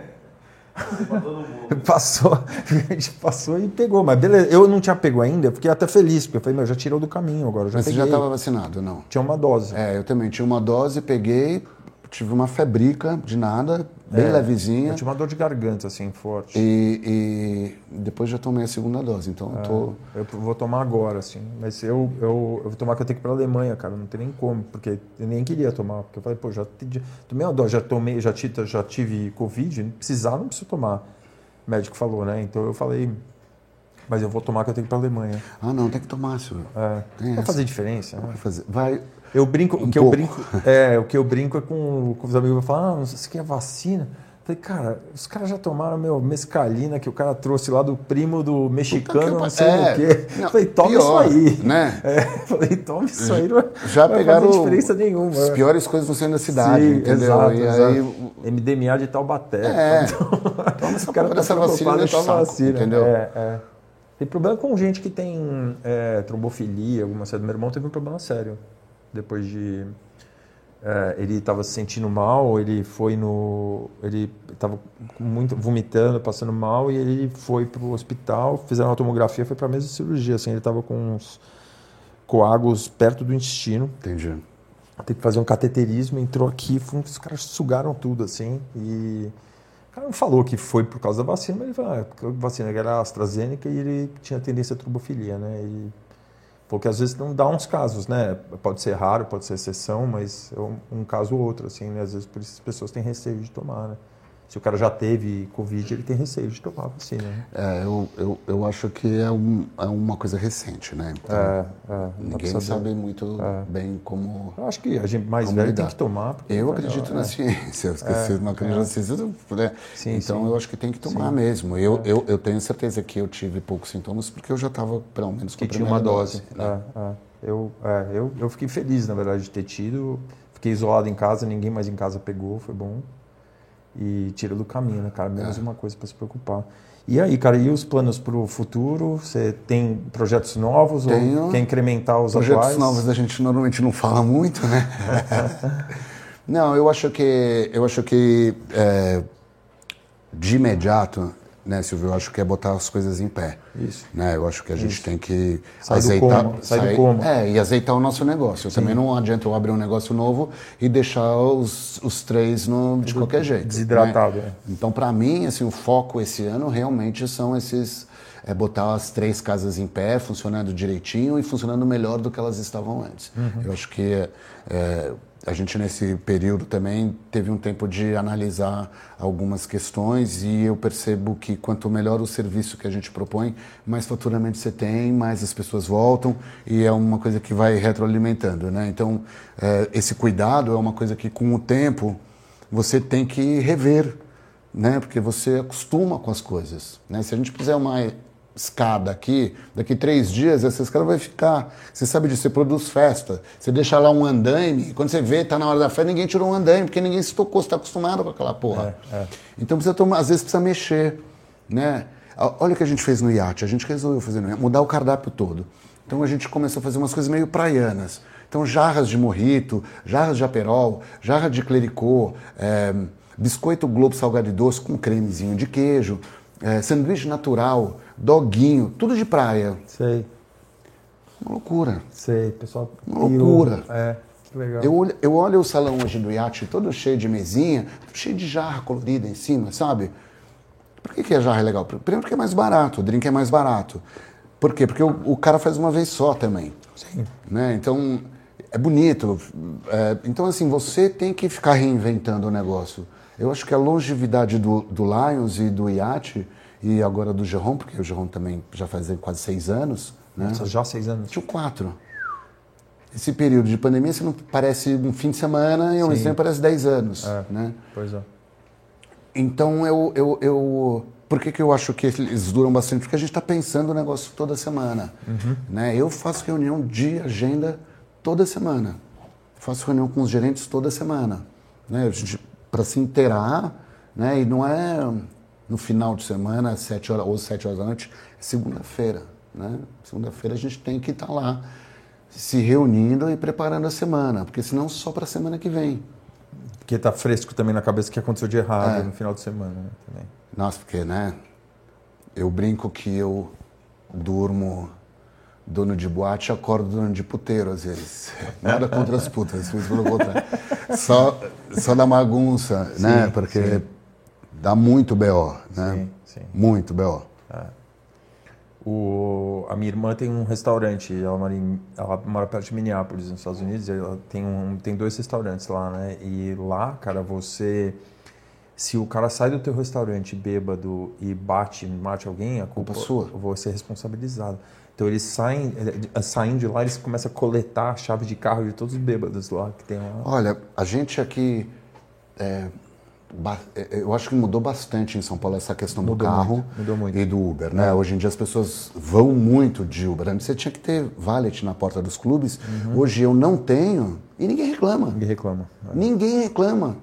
passou, a gente passou e pegou, mas beleza. Eu não tinha pego ainda, eu fiquei até feliz, porque eu falei, meu, já tirou do caminho agora, eu já Mas você peguei. já estava vacinado, não? Tinha uma dose. É, eu também tinha uma dose, peguei, tive uma febrica de nada, bem É, levezinha. Eu tinha uma dor de garganta, assim, forte. E, e depois já tomei a segunda dose, então eu tô. Eu vou tomar agora, assim. Mas eu, eu, eu vou tomar que eu tenho que ir pra Alemanha, cara. Não tem nem como, porque eu nem queria tomar. Porque eu falei, pô, já tomei uma dose, já tomei, já tive, já tive Covid, não precisar, não preciso tomar. O médico falou, né? Então eu falei, mas eu vou tomar que eu tenho que ir pra Alemanha. Ah, não, tem que tomar, Silvio. É, Tem vai essa. fazer diferença, né? Vai fazer. Vai. Eu brinco, o Um que eu pouco. brinco, é, o que eu brinco é com, com os amigos, eu falo, ah, não sei se quer vacina. Falei, cara, os caras já tomaram meu mescalina que o cara trouxe lá do primo do mexicano, não sei é, o quê. Não, falei, toma pior, isso aí. Né? É, falei, toma isso aí. Não Já vai pegaram fazer diferença nenhuma. as piores coisas no centro da cidade, Sim, entendeu? Exato, e exato. aí MDMA de Taubaté. É. Então, Toma essa o cara tá dessa vacina preocupado desse com a saco, vacina. entendeu? É, é. Tem problema com gente que tem é, trombofilia, alguma coisa. Meu irmão teve um problema sério. Depois de. é, ele estava se sentindo mal, ele foi no. Ele estava muito vomitando, passando mal, e ele foi para o hospital, fizeram uma tomografia, foi para a mesma cirurgia. Assim, ele estava com uns coágulos perto do intestino. Entendi. Tem que fazer um cateterismo, entrou aqui, foi, os caras sugaram tudo, assim, e o cara não falou que foi por causa da vacina, mas ele falou, ah, porque a vacina era AstraZeneca e ele tinha tendência à trombofilia, né, e porque às vezes não dá uns casos, né, pode ser raro, pode ser exceção, mas é um, um caso ou outro, assim, né, às vezes por isso as pessoas têm receio de tomar, né. Se o cara já teve Covid, ele tem receio de tomar a vacina, né. É, eu, eu, eu acho que é, um, é uma coisa recente, né? Então, É, é, ninguém sabe muito bem como. Eu acho que a gente mais velho lidar. tem que tomar. porque Eu é acredito melhor, na é. ciência, eu esqueci, não acredito na ciência, né? Sim, então sim. eu acho que tem que tomar mesmo. Eu, eu, eu tenho certeza que eu tive poucos sintomas porque eu já estava pelo menos com que tinha uma dose. né? É, é. Eu, é, eu, eu fiquei feliz, na verdade, de ter tido. Fiquei isolado em casa, ninguém mais em casa pegou, foi bom. E tira do caminho, né, cara? Menos É. uma coisa para se preocupar. E aí, cara, e os planos para o futuro? Você tem projetos novos Tenho. ou quer incrementar os Projetos atuais? novos a gente normalmente não fala muito, né? não, eu acho que eu acho que é, de imediato, né, Silvio, eu acho que é botar as coisas em pé. Isso. Né? Eu acho que a gente tem que Sai do azeitar, coma, sai do coma. É, e azeitar o nosso negócio. Também não adianta eu abrir um negócio novo e deixar os, os três no, de qualquer jeito. desidratado, né? é. Então, para mim, assim, o foco esse ano realmente são esses é botar as três casas em pé, funcionando direitinho e funcionando melhor do que elas estavam antes. Uhum. Eu acho que é, a gente nesse período também teve um tempo de analisar algumas questões e eu percebo que quanto melhor o serviço que a gente propõe, mais faturamento você tem, mais as pessoas voltam e é uma coisa que vai retroalimentando, né? Então é, esse cuidado é uma coisa que com o tempo você tem que rever, né? Porque você acostuma com as coisas, né? Se a gente fizer uma escada aqui, daqui três dias essa escada vai ficar. Você sabe disso, você produz festa, você deixa lá um andaime, quando você vê, tá na hora da festa, ninguém tirou um andaime, porque ninguém se tocou, você está acostumado com aquela porra. Então precisa tomar, às vezes precisa mexer, né? Olha o que a gente fez no iate, a gente resolveu fazer no iate, mudar o cardápio todo. Então a gente começou a fazer umas coisas meio praianas. Então jarras de morrito, jarras de aperol, jarra de clericô, é, biscoito globo salgado e doce com cremezinho de queijo, é, sanduíche natural, doguinho, tudo de praia. Sei, Uma loucura. sei. Pessoal, Uma pirou. loucura. É, que legal. Eu olho, eu olho o salão hoje do iate todo cheio de mesinha, cheio de jarra colorida em cima, sabe? Por que, que a jarra é legal? Primeiro porque é mais barato, o drink é mais barato. Por quê? Porque o, o cara faz uma vez só também. Sim. Né? Então, é bonito. É, então, assim, você tem que ficar reinventando o negócio. Eu acho que a longevidade do, do Lions e do Iate, e agora do Geron, porque o Geron também já faz quase seis anos, né? Nossa, já seis anos. Tinha quatro. Esse período de pandemia, você não parece um fim de semana e ao mesmo tempo parece dez anos, né? Pois é. Então, eu, eu, eu... Por que, que eu acho que eles duram bastante? Porque a gente está pensando o negócio toda semana. Né? Eu faço reunião de agenda toda semana. Faço reunião com os gerentes toda semana. Né? Para se inteirar, né? e não é no final de semana, sete horas ou sete horas da noite, é segunda-feira. Né? Segunda-feira a gente tem que estar lá se reunindo e preparando a semana, porque senão só para a semana que vem. Porque tá fresco também na cabeça o que aconteceu de errado É. no final de semana né, também. Nossa, porque, né? Eu brinco que eu durmo dono de boate acordo dono de puteiro, às vezes. Nada contra as putas, mas pelo contrário. Só, só da bagunça, né? Porque dá muito B.O., né? Sim, sim. Muito B.O. O, a minha irmã tem um restaurante, ela mora, em, ela mora perto de Minneapolis, nos Estados Unidos, ela tem, um, tem dois restaurantes lá, né? E lá, cara, você. Se o cara sai do teu restaurante bêbado e bate, mate alguém, a culpa, Culpa sua. Você é responsabilizado. Então eles saem, eh, saem de lá, eles começam a coletar a chave de carro de todos os bêbados lá que tem lá. Olha, a gente aqui. é, ba- é, eu acho que mudou bastante em São Paulo essa questão Mudou do carro muito, e do Uber, né? Hoje em dia as pessoas vão muito de Uber. Antes você tinha que ter valet na porta dos clubes. Uhum. Hoje eu não tenho e ninguém reclama. Ninguém reclama. Ninguém reclama.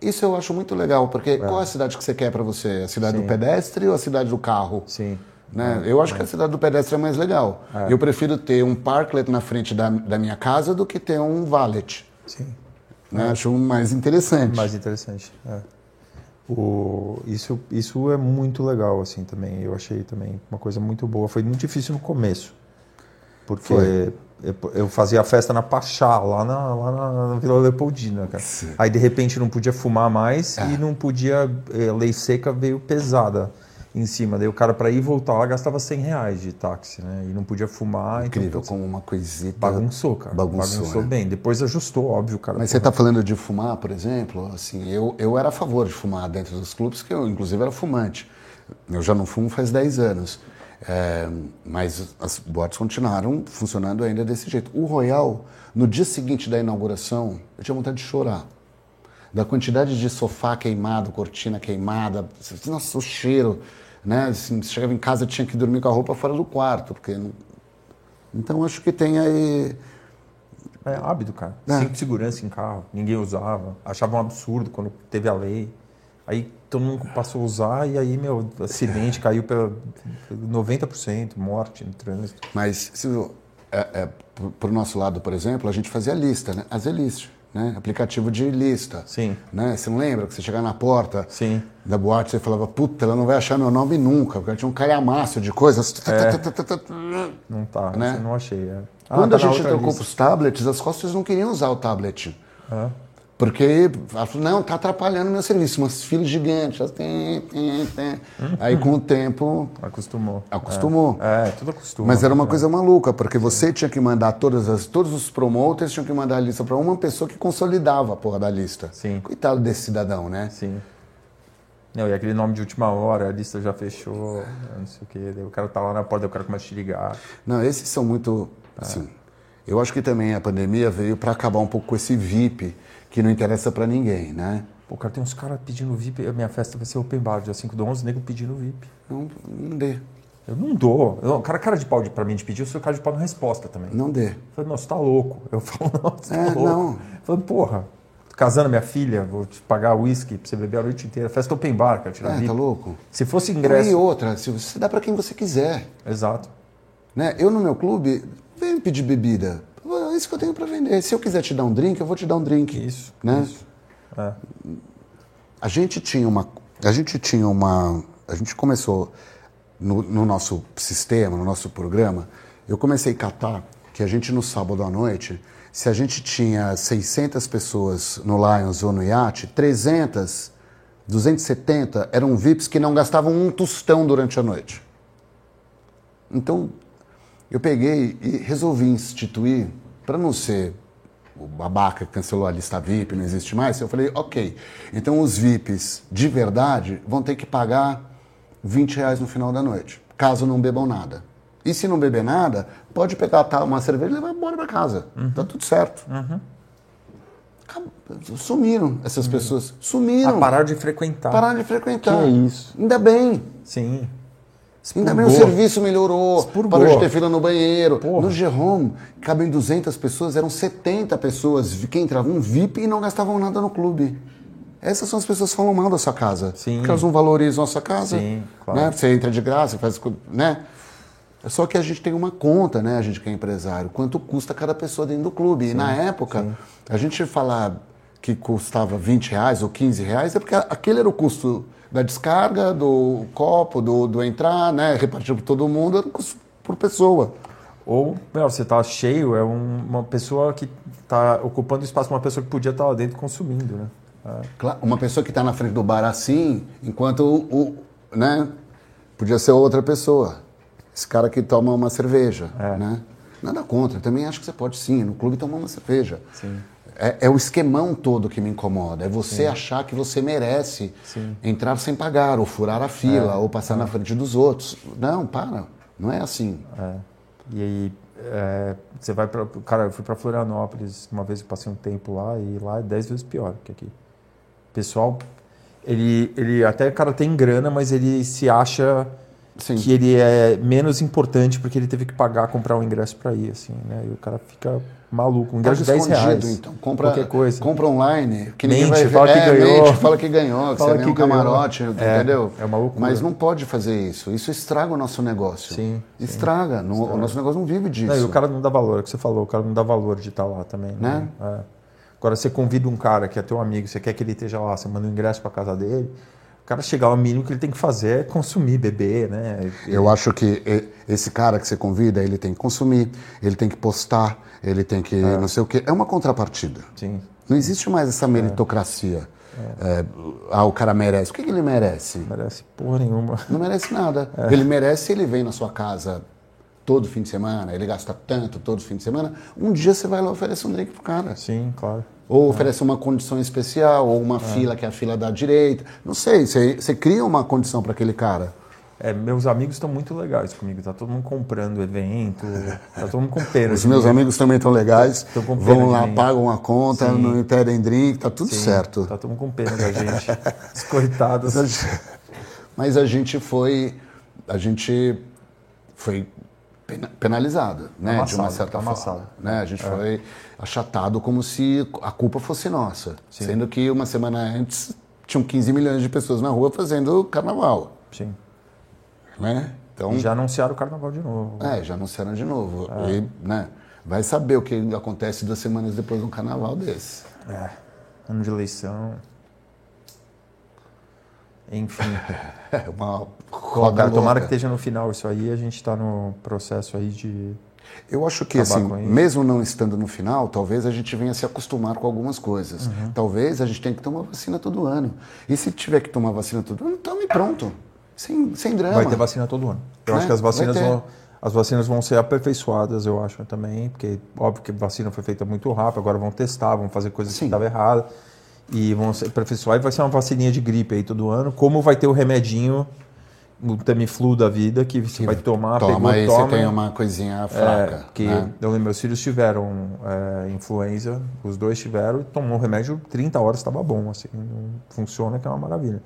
Isso eu acho muito legal, porque qual é a cidade que você quer para você? A cidade Sim. do pedestre ou a cidade do carro? Sim. Né? Eu acho que a cidade do pedestre é mais legal. Eu prefiro ter um parklet na frente da, da minha casa do que ter um valet. Sim. Né? Acho mais interessante. Mais interessante. é. O, isso, isso é muito legal, assim, também. Eu achei também uma coisa muito boa. Foi muito difícil no começo. Porque Foi. eu, fazia a festa na Pachá, lá na, lá na, Vila Leopoldina, cara. Aí, de repente, não podia fumar mais É. e não podia... eh, lei seca veio pesada em cima. Daí o cara, para ir e voltar lá, gastava 100 reais de táxi, né? E não podia fumar. Incrível, Então, como uma coisita. bagunçou, cara. Bagunçou, né? bem. Depois ajustou, óbvio, cara. Mas você está falando de fumar, por exemplo? Assim, eu, eu era a favor de fumar dentro dos clubes, que eu, inclusive, era fumante. Eu já não fumo faz 10 anos. É, mas as boates continuaram funcionando ainda desse jeito. O Royal, no dia seguinte da inauguração, eu tinha vontade de chorar. Da quantidade de sofá queimado, cortina queimada, nossa, o cheiro. Né? Assim, chegava em casa tinha que dormir com a roupa fora do quarto. Porque não... Então acho que tem aí. É hábito, cara. É. Cinto de segurança em carro, ninguém usava. Achava um absurdo quando teve a lei. Aí todo mundo passou a usar e aí, meu, acidente caiu pela 90%, morte no trânsito. Mas se é, é, para o nosso lado, por exemplo, a gente fazia lista, né? A Z-List, né? Aplicativo de lista. Sim. Né? Você não lembra que você chegava na porta Sim. da boate você falava, puta, ela não vai achar meu nome nunca, porque tinha um calhamaço de coisas. Não tá, Né? não achei. é. Ah, Quando tá a gente trocou para os tablets, as costas não queriam usar o tablet. É. Porque, não, tá atrapalhando meu serviço, umas filas gigantes. elas têm, têm, têm. Aí, com o tempo, Acostumou. acostumou. É, tudo acostuma. Mas era uma É. coisa maluca, porque você tinha que mandar todas as, todos os promoters tinham que mandar a lista para uma pessoa que consolidava a porra da lista. Sim. Coitado desse cidadão, né? Sim. Não, e aquele nome de última hora, a lista já fechou, não sei o quê. O cara tá lá na porta, o cara começa a te ligar. Não, esses são muito. Assim, eu acho que também a pandemia veio para acabar um pouco com esse VIP que não interessa para ninguém, né? Pô, cara, tem uns caras pedindo VIP. A minha festa vai ser open bar, dia 5 do 11, nego pedindo VIP. Não, não dê, Eu não dou. Eu, o cara, cara de pau de, pra mim de pedir, eu sou cara de pau na resposta também. não dê. Eu falei, você tá louco. Eu falo, não, você É, tá louco. não. Eu falei, porra, casando minha filha, vou te pagar uísque pra você beber a noite inteira. Festa open bar, cara, tirar É, VIP. tá louco? Se fosse E ingresso. outra, se você dá para quem você quiser. Exato. Né? Eu no meu clube, vem pedir bebida. Isso que eu tenho para vender. Se eu quiser te dar um drink, eu vou te dar um drink. Isso. Né? Isso. É. A gente tinha uma. A gente tinha uma. A gente começou no, no nosso sistema, no nosso programa, eu comecei a catar que a gente no sábado à noite, se a gente tinha 600 pessoas no Lions ou no Iate, 300, 270 eram VIPs que não gastavam um tostão durante a noite. Então, eu peguei e resolvi instituir, para não ser o babaca que cancelou a lista VIP, não existe mais, eu falei, ok, então os VIPs de verdade vão ter que pagar 20 reais no final da noite, caso não bebam nada. E se não beber nada, pode pegar tá, uma cerveja e levar embora para casa. Tá tudo certo. Acab- Sumiram essas pessoas. Sumiram. Ah, parar de frequentar. Pararam de frequentar. Que isso. Ainda bem. Sim. Ainda bem o Expurgou. serviço melhorou, Expurgou. parou de ter fila no banheiro. Porra. No G-Home, cabem 200 pessoas, eram 70 pessoas que entravam VIP e não gastavam nada no clube. Essas são as pessoas que falam mal da sua casa. Sim. Porque elas não valorizam a sua casa. Sim, claro. né? Você entra de graça, faz... Né? É Só que a gente tem uma conta, né? A gente que é empresário, quanto custa cada pessoa dentro do clube. e na época, a gente falar que custava 20 reais ou 15 reais é porque aquele era o custo da descarga, do copo, do, do entrar, né? Repartido por todo mundo, por pessoa. Ou, meu, você tá cheio, é um- uma pessoa que tá ocupando espaço, uma pessoa que podia estar lá dentro consumindo, né? É. Claro, Uma pessoa que está na frente do bar assim, enquanto o, o- né? Podia ser outra pessoa. Esse cara que toma uma cerveja, né? Nada contra, também acho que você pode sim, no clube tomar uma cerveja. Sim. É, é o esquemão todo que me incomoda. É você achar que você merece Sim. entrar sem pagar, ou furar a fila, ou passar na frente dos outros. Não, para. Não é assim. É. E aí, é, você vai para. Cara, eu fui para Florianópolis uma vez, eu passei um tempo lá e lá é 10 vezes pior que aqui. pessoal, ele, ele até, cara, tem grana, mas ele se acha Sim. que ele é menos importante porque ele teve que pagar, comprar um ingresso para ir, assim, né? E o cara fica maluco. Um ingresso de 10 escondido, reais. então. Compra, qualquer coisa. compra online, que Mente, ninguém vai ver. fala que é, ganhou. mente, fala que ganhou, que Fala você um que ganhou. camarote, É, entendeu? é uma loucura. Mas não pode fazer isso. Isso estraga o nosso negócio. Sim, sim. Estraga. O nosso negócio não vive disso. Não, e o cara não dá valor, é o que você falou, o cara não dá valor de estar lá também. Né? É. Agora, você convida um cara que é teu amigo, você quer que ele esteja lá, você manda um ingresso para casa dele, cara chegar lá, o mínimo que ele tem que fazer é consumir, beber, né? Eu acho que esse cara que você convida, ele tem que consumir, ele tem que postar, ele tem que não sei o quê. É uma contrapartida. Sim. Não existe mais essa meritocracia. É, ah, o cara merece. O que, que ele merece? Merece porra nenhuma. Não merece nada. É. Ele merece, ele vem na sua casa todo fim de semana, ele gasta tanto todo fim de semana. Um dia você vai lá e oferece um drink pro cara. Sim, claro. Ou oferece uma condição especial, ou uma fila que é a fila da direita. Não sei, você, cria uma condição para aquele cara. É, meus amigos estão muito legais comigo, tá todo mundo comprando evento, tá todo mundo com pena. Os meus amigos também estão legais. Vão lá, pagam a conta, Sim. não pedem drink, tá tudo Sim, certo. Tá todo mundo com pena da gente. Os coitados. Mas a gente foi. A gente foi pena- penalizado, né? de Amassado, uma certa tá forma. amassado. Né? A gente foi achatado como se a culpa fosse nossa. Sendo que uma semana antes tinham 15 milhões de pessoas na rua fazendo carnaval. Sim. Né? Então, E já anunciaram o carnaval de novo. é, já anunciaram de novo. É. E, né? Vai saber o que acontece duas semanas depois de um carnaval desse. É, ano de eleição. Enfim. Uma Pô, roda cara, tomara que esteja no final isso aí. A gente está no processo aí de. Eu acho que, assim, mesmo não estando no final, talvez a gente venha se acostumar com algumas coisas. Uhum. Talvez a gente tenha que tomar vacina todo ano. E se tiver que tomar vacina todo ano, tome pronto. Sem, sem drama. Vai ter vacina todo ano. Eu É, acho que as vacinas vão. As vacinas vão ser aperfeiçoadas, eu acho também, porque óbvio que a vacina foi feita muito rápido, agora vão testar, vão fazer coisas que Sim. estavam erradas e vão ser vai ser uma vacininha de gripe aí todo ano, como vai ter o remedinho, o Tamiflu da vida, que você vai tomar, Toma pegou, aí, toma. você tem uma coisinha É, fraca. que né? eu lembro, meus filhos tiveram é, influenza, os dois tiveram, e tomou um remédio, 30 horas estava bom, assim, não funciona, que é uma maravilha.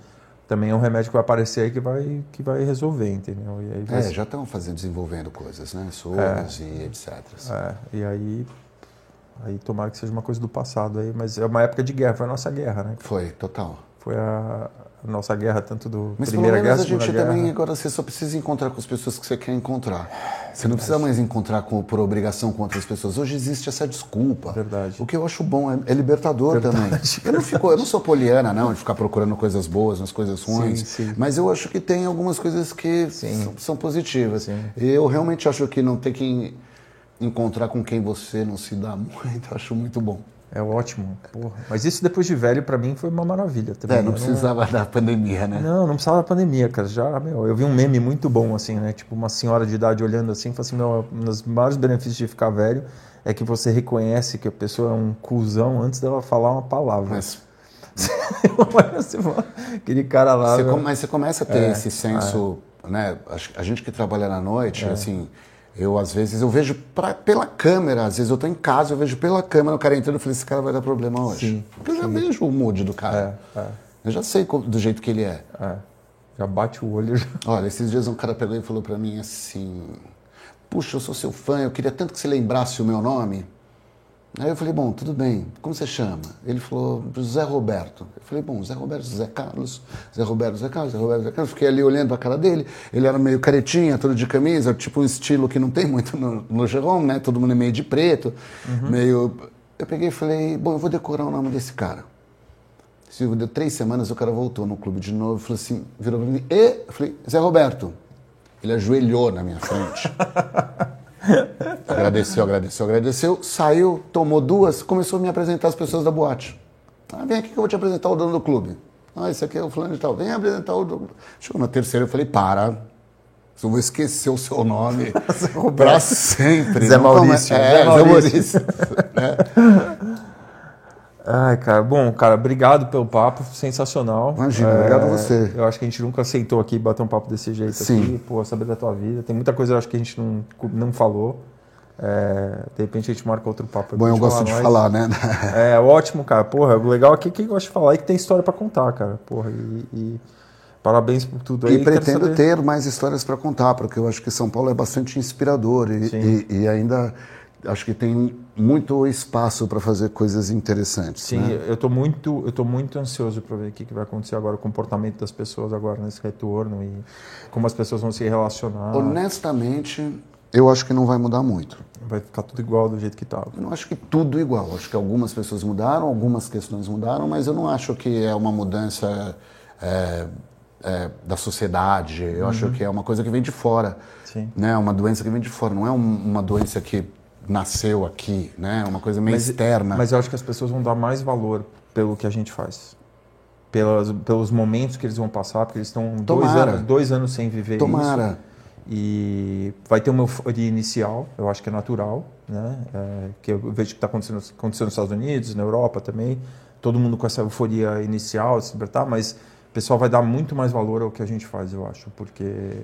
Também é um remédio que vai aparecer aí que vai, que vai resolver, entendeu? E aí, vai É, já estão fazendo, desenvolvendo coisas, né? Soros e etc. é, e aí, aí tomara que seja uma coisa do passado aí, mas é uma época de guerra, foi a nossa guerra, né? Foi, total. Foi a, a nossa guerra, tanto do Mas pelo Primeira menos Guerra, a Segunda gente Guerra. também, agora você só precisa encontrar com as pessoas que você quer encontrar. Você não precisa mais encontrar com, por obrigação com outras pessoas. Hoje existe essa desculpa. Verdade. O que eu acho bom é, é libertador também. Eu não, fico, eu não sou poliana, não, de ficar procurando coisas boas nas coisas ruins. Sim, sim. Mas eu acho que tem algumas coisas que são, são positivas. Sim. E eu realmente acho que não ter que encontrar com quem você não se dá muito, eu acho muito bom. É ótimo, porra. Mas isso depois de velho, pra mim, foi uma maravilha também. É, não precisava da pandemia, né? Não, não precisava da pandemia, cara. Já, meu, eu vi um meme muito bom, assim, né? Tipo, uma senhora de idade olhando assim, e falou assim, meu, um dos maiores benefícios de ficar velho é que você reconhece que a pessoa é um cuzão antes dela falar uma palavra. Mas fala, Aquele cara lá... Você meu, mas você começa a ter É, esse senso, né? A, a gente que trabalha na noite, assim, eu às vezes eu vejo pra- pela câmera, às vezes eu tô em casa, eu vejo pela câmera o cara entrando, eu falei, esse cara vai dar problema hoje. Sim, Porque eu já vejo o mood do cara. É, é. Eu já sei do jeito que ele é. É, já bate o olho. Já. Olha, esses dias um cara pegou e falou pra mim assim: Puxa, eu sou seu fã, eu queria tanto que você lembrasse o meu nome. Aí eu falei: Bom, tudo bem, como você chama? Ele falou: José Roberto. Eu falei: Bom, José Roberto, José Carlos, José Roberto, José Carlos, José Roberto, José Carlos. Fiquei ali olhando a cara dele. Ele era meio caretinha, todo de camisa, tipo um estilo que não tem muito no, no Jerome, né? Todo mundo é meio de preto, meio. Eu peguei e falei: Bom, eu vou decorar o nome desse cara. Silvio, deu três semanas, o cara voltou no clube de novo falou assim, virou pra mim, e? Eu falei, Zé Roberto. Ele ajoelhou na minha frente. agradeceu, agradeceu, agradeceu, saiu, tomou duas, começou a me apresentar as pessoas da boate. Ah, vem aqui que eu vou te apresentar o dono do clube. Ah, esse aqui é o fulano de tal. Vem apresentar o dono. Chegou na terceira, eu falei, para. Eu vou esquecer o seu nome para sempre. Zé Maurício, É, Zé Zé Maurício. Maurício. né? Ai, cara, bom, cara, obrigado pelo papo, sensacional. Imagina, obrigado a você. Eu acho que a gente nunca aceitou aqui bater um papo desse jeito Sim. aqui, pô, saber da tua vida. Tem muita coisa eu acho que a gente não, não falou. É, de repente a gente marca outro papo. Bom, eu gosto de falar, né? É, ótimo, cara. Porra, o legal aqui é que eu gosto de falar é que tem história para contar, cara. Porra, e, e, parabéns por tudo aí. E pretendo ter mais histórias para contar, porque eu acho que São Paulo é bastante inspirador e, e, e ainda acho que tem muito espaço para fazer coisas interessantes. Sim, né? eu estou muito, eu tô muito ansioso para ver o que, que vai acontecer agora, o comportamento das pessoas agora nesse retorno e como as pessoas vão se relacionar. Honestamente, eu acho que não vai mudar muito. Vai ficar tudo igual do jeito que estava. Eu não acho que tudo igual. Acho que algumas pessoas mudaram, algumas questões mudaram, mas eu não acho que é uma mudança é, é, da sociedade. Eu uhum. acho que é uma coisa que vem de fora. Sim. Né? Uma doença que vem de fora. Não é uma doença que nasceu aqui, né? Uma coisa meio mas, externa. Mas eu acho que as pessoas vão dar mais valor pelo que a gente faz. Pelas, pelos momentos que eles vão passar, porque eles estão dois anos, dois anos sem viver Tomara. isso. E vai ter uma euforia inicial, eu acho que é natural, né? É, que eu vejo que está acontecendo, acontecendo nos Estados Unidos, na Europa também. Todo mundo com essa euforia inicial de se libertar, mas o pessoal vai dar muito mais valor ao que a gente faz, eu acho, porque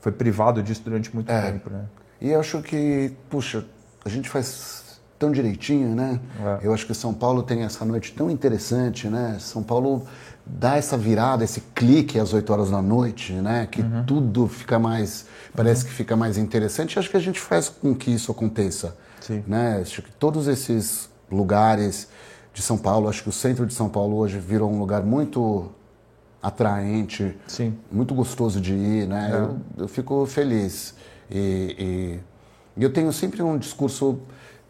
foi privado disso durante muito é. tempo, né? E eu acho que, puxa, a gente faz tão direitinho, né? É. Eu acho que São Paulo tem essa noite tão interessante, né? São Paulo dá essa virada, esse clique às 8 horas da noite, né? Que uhum. tudo fica mais, parece uhum. que fica mais interessante. E acho que a gente faz com que isso aconteça, Sim. né? Acho que todos esses lugares de São Paulo, acho que o centro de São Paulo hoje virou um lugar muito atraente, Sim. muito gostoso de ir, né? É. Eu, eu, fico feliz e, e eu tenho sempre um discurso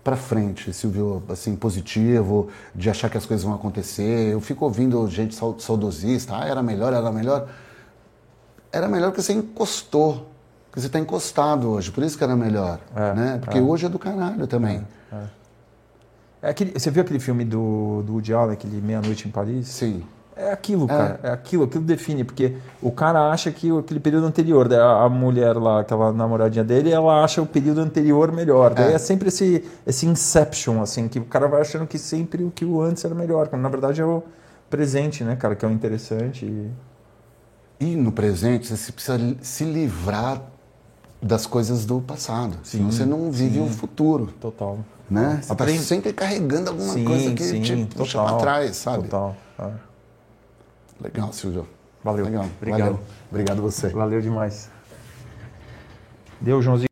para frente, Silvio, assim, positivo, de achar que as coisas vão acontecer. Eu fico ouvindo gente saudosista, ah, era melhor, era melhor. Era melhor que você encostou, que você está encostado hoje, por isso que era melhor, é, né? Porque é. hoje é do caralho também. É, é. é aquele, você viu aquele filme do, do Woody Allen, aquele Meia Noite em Paris? Sim. É aquilo, é. cara. É. aquilo, aquilo define, porque o cara acha que aquele período anterior, a mulher lá, aquela namoradinha dele, ela acha o período anterior melhor. Daí é, é sempre esse, esse inception, assim, que o cara vai achando que sempre o que o antes era melhor, quando na verdade é o presente, né, cara, que é o interessante. E, e no presente você precisa se livrar das coisas do passado. Sim, senão você não vive sim. o futuro. Total. Né? Você está sempre carregando alguma sim, coisa que sim, te puxa para trás, sabe? Total. É. Legal, Silvio. Valeu. Legal. Obrigado. Valeu. Obrigado você. Valeu demais. Deu, Joãozinho.